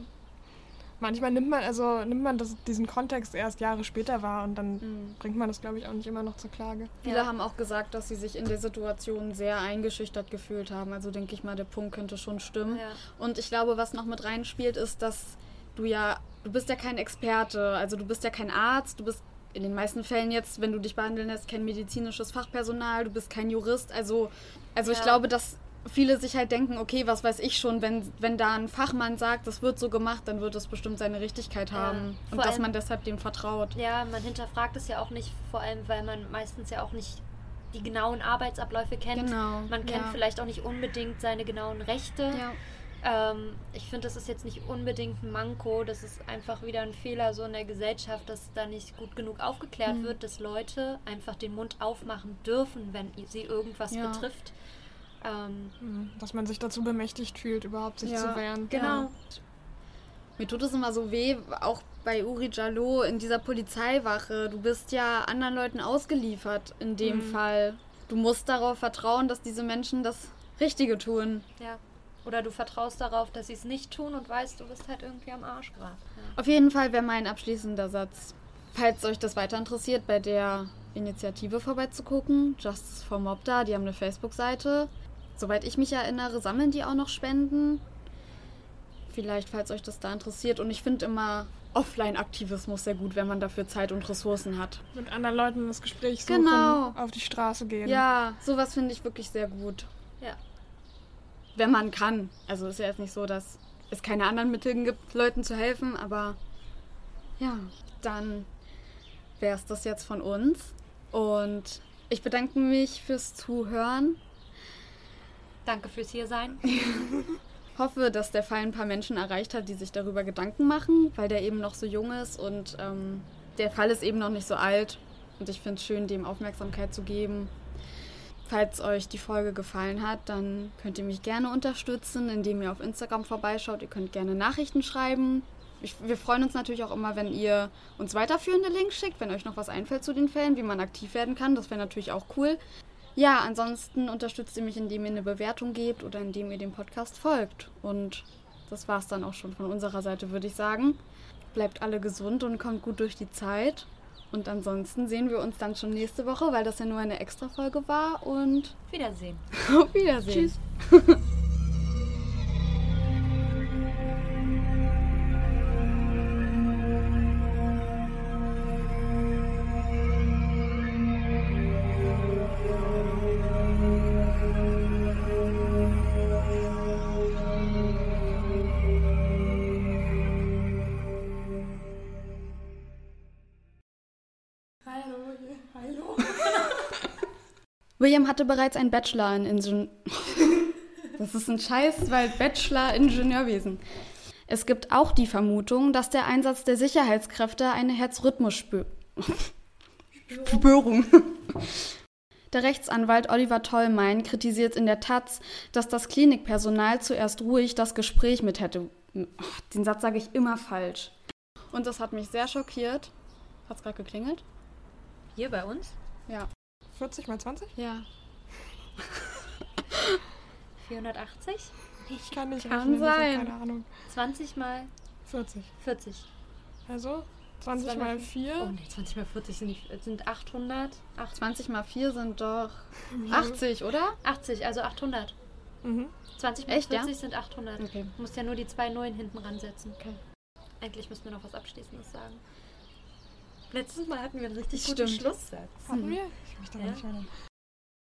[SPEAKER 3] manchmal nimmt man, also nimmt man das, diesen Kontext erst Jahre später wahr und dann mhm. bringt man das, glaube ich, auch nicht immer noch zur Klage.
[SPEAKER 1] Viele ja. haben auch gesagt, dass sie sich in der Situation sehr eingeschüchtert gefühlt haben. Also denke ich mal, der Punkt könnte schon stimmen. Ja. Und ich glaube, was noch mit reinspielt, ist, dass du ja, du bist ja kein Experte, also du bist ja kein Arzt, du bist in den meisten Fällen jetzt, wenn du dich behandeln lässt, kein medizinisches Fachpersonal, du bist kein Jurist. Also, also ja. ich glaube, dass viele sich halt denken, okay, was weiß ich schon, wenn, wenn da ein Fachmann sagt, das wird so gemacht, dann wird es bestimmt seine Richtigkeit haben. Ja, und dass man deshalb dem vertraut.
[SPEAKER 2] Ja, man hinterfragt es ja auch nicht, vor allem, weil man meistens ja auch nicht die genauen Arbeitsabläufe kennt. Genau. Man kennt ja. vielleicht auch nicht unbedingt seine genauen Rechte. Ja. Ähm, ich finde, das ist jetzt nicht unbedingt ein Manko, das ist einfach wieder ein Fehler so in der Gesellschaft, dass da nicht gut genug aufgeklärt mhm. wird, dass Leute einfach den Mund aufmachen dürfen, wenn sie irgendwas betrifft.
[SPEAKER 3] Ähm, mhm. dass man sich dazu bemächtigt fühlt, überhaupt sich ja, zu wehren.
[SPEAKER 1] Genau. Ja. Mir tut es immer so weh, auch bei Uri Jallo in dieser Polizeiwache. Du bist ja anderen Leuten ausgeliefert in dem mhm. Fall. Du musst darauf vertrauen, dass diese Menschen das Richtige tun.
[SPEAKER 2] Ja. Oder du vertraust darauf, dass sie es nicht tun und weißt, du bist halt irgendwie am Arsch gerade. Ja.
[SPEAKER 1] Auf jeden Fall wäre mein abschließender Satz. Falls euch das weiter interessiert, bei der Initiative vorbeizugucken, Justice for Mob da, die haben eine Facebook-Seite. Soweit ich mich erinnere, sammeln die auch noch Spenden. Vielleicht, falls euch das da interessiert. Und ich finde immer Offline-Aktivismus sehr gut, wenn man dafür Zeit und Ressourcen hat.
[SPEAKER 3] Mit anderen Leuten das Gespräch suchen, genau. auf die Straße gehen.
[SPEAKER 1] Ja, sowas finde ich wirklich sehr gut. Ja wenn man kann. Also ist ja jetzt nicht so, dass es keine anderen Mittel gibt, Leuten zu helfen, aber ja, dann wäre es das jetzt von uns. Und ich bedanke mich fürs Zuhören.
[SPEAKER 2] Danke fürs Hiersein.
[SPEAKER 1] hoffe, dass der Fall ein paar Menschen erreicht hat, die sich darüber Gedanken machen, weil der eben noch so jung ist und ähm, der Fall ist eben noch nicht so alt. Und ich finde es schön, dem Aufmerksamkeit zu geben. Falls euch die Folge gefallen hat, dann könnt ihr mich gerne unterstützen, indem ihr auf Instagram vorbeischaut. Ihr könnt gerne Nachrichten schreiben. Ich, wir freuen uns natürlich auch immer, wenn ihr uns weiterführende Links schickt, wenn euch noch was einfällt zu den Fällen, wie man aktiv werden kann. Das wäre natürlich auch cool. Ja, ansonsten unterstützt ihr mich, indem ihr eine Bewertung gebt oder indem ihr dem Podcast folgt. Und das war es dann auch schon von unserer Seite, würde ich sagen. Bleibt alle gesund und kommt gut durch die Zeit. Und ansonsten sehen wir uns dann schon nächste Woche, weil das ja nur eine Extra-Folge war. Und
[SPEAKER 2] Wiedersehen.
[SPEAKER 1] Auf Wiedersehen.
[SPEAKER 2] Tschüss.
[SPEAKER 1] William hatte bereits einen Bachelor in Ingenieur. das ist ein Scheiß, weil Bachelor Ingenieurwesen. Es gibt auch die Vermutung, dass der Einsatz der Sicherheitskräfte eine Herzrhythmusspörung. Der Rechtsanwalt Oliver Tollmein kritisiert in der Taz, dass das Klinikpersonal zuerst ruhig das Gespräch mit hätte. Den Satz sage ich immer falsch. Und das hat mich sehr schockiert. Hat es gerade geklingelt?
[SPEAKER 2] Hier bei uns?
[SPEAKER 1] Ja.
[SPEAKER 3] 40 mal 20?
[SPEAKER 1] Ja.
[SPEAKER 2] 480?
[SPEAKER 3] Ich kann nicht
[SPEAKER 1] kann rechnen, sein.
[SPEAKER 3] keine Ahnung.
[SPEAKER 2] 20 mal
[SPEAKER 3] 40.
[SPEAKER 2] 40.
[SPEAKER 3] Also 20 mal 4?
[SPEAKER 2] Oh nee, 20 mal 40 sind, nicht, sind 800.
[SPEAKER 1] 8. 20 mal 4 sind doch 80, oder?
[SPEAKER 2] 80, also 800. Mhm. 20 mal Echt, 40 ja? sind 800. Okay. Du musst ja nur die zwei Nullen hinten ransetzen.
[SPEAKER 1] Okay.
[SPEAKER 2] Eigentlich müssen wir noch was Abschließendes sagen. Letztes Mal hatten wir einen richtig Stimmt. guten Schlusssatz.
[SPEAKER 3] Hatten wir? Ich mich da ja. nicht erinnern.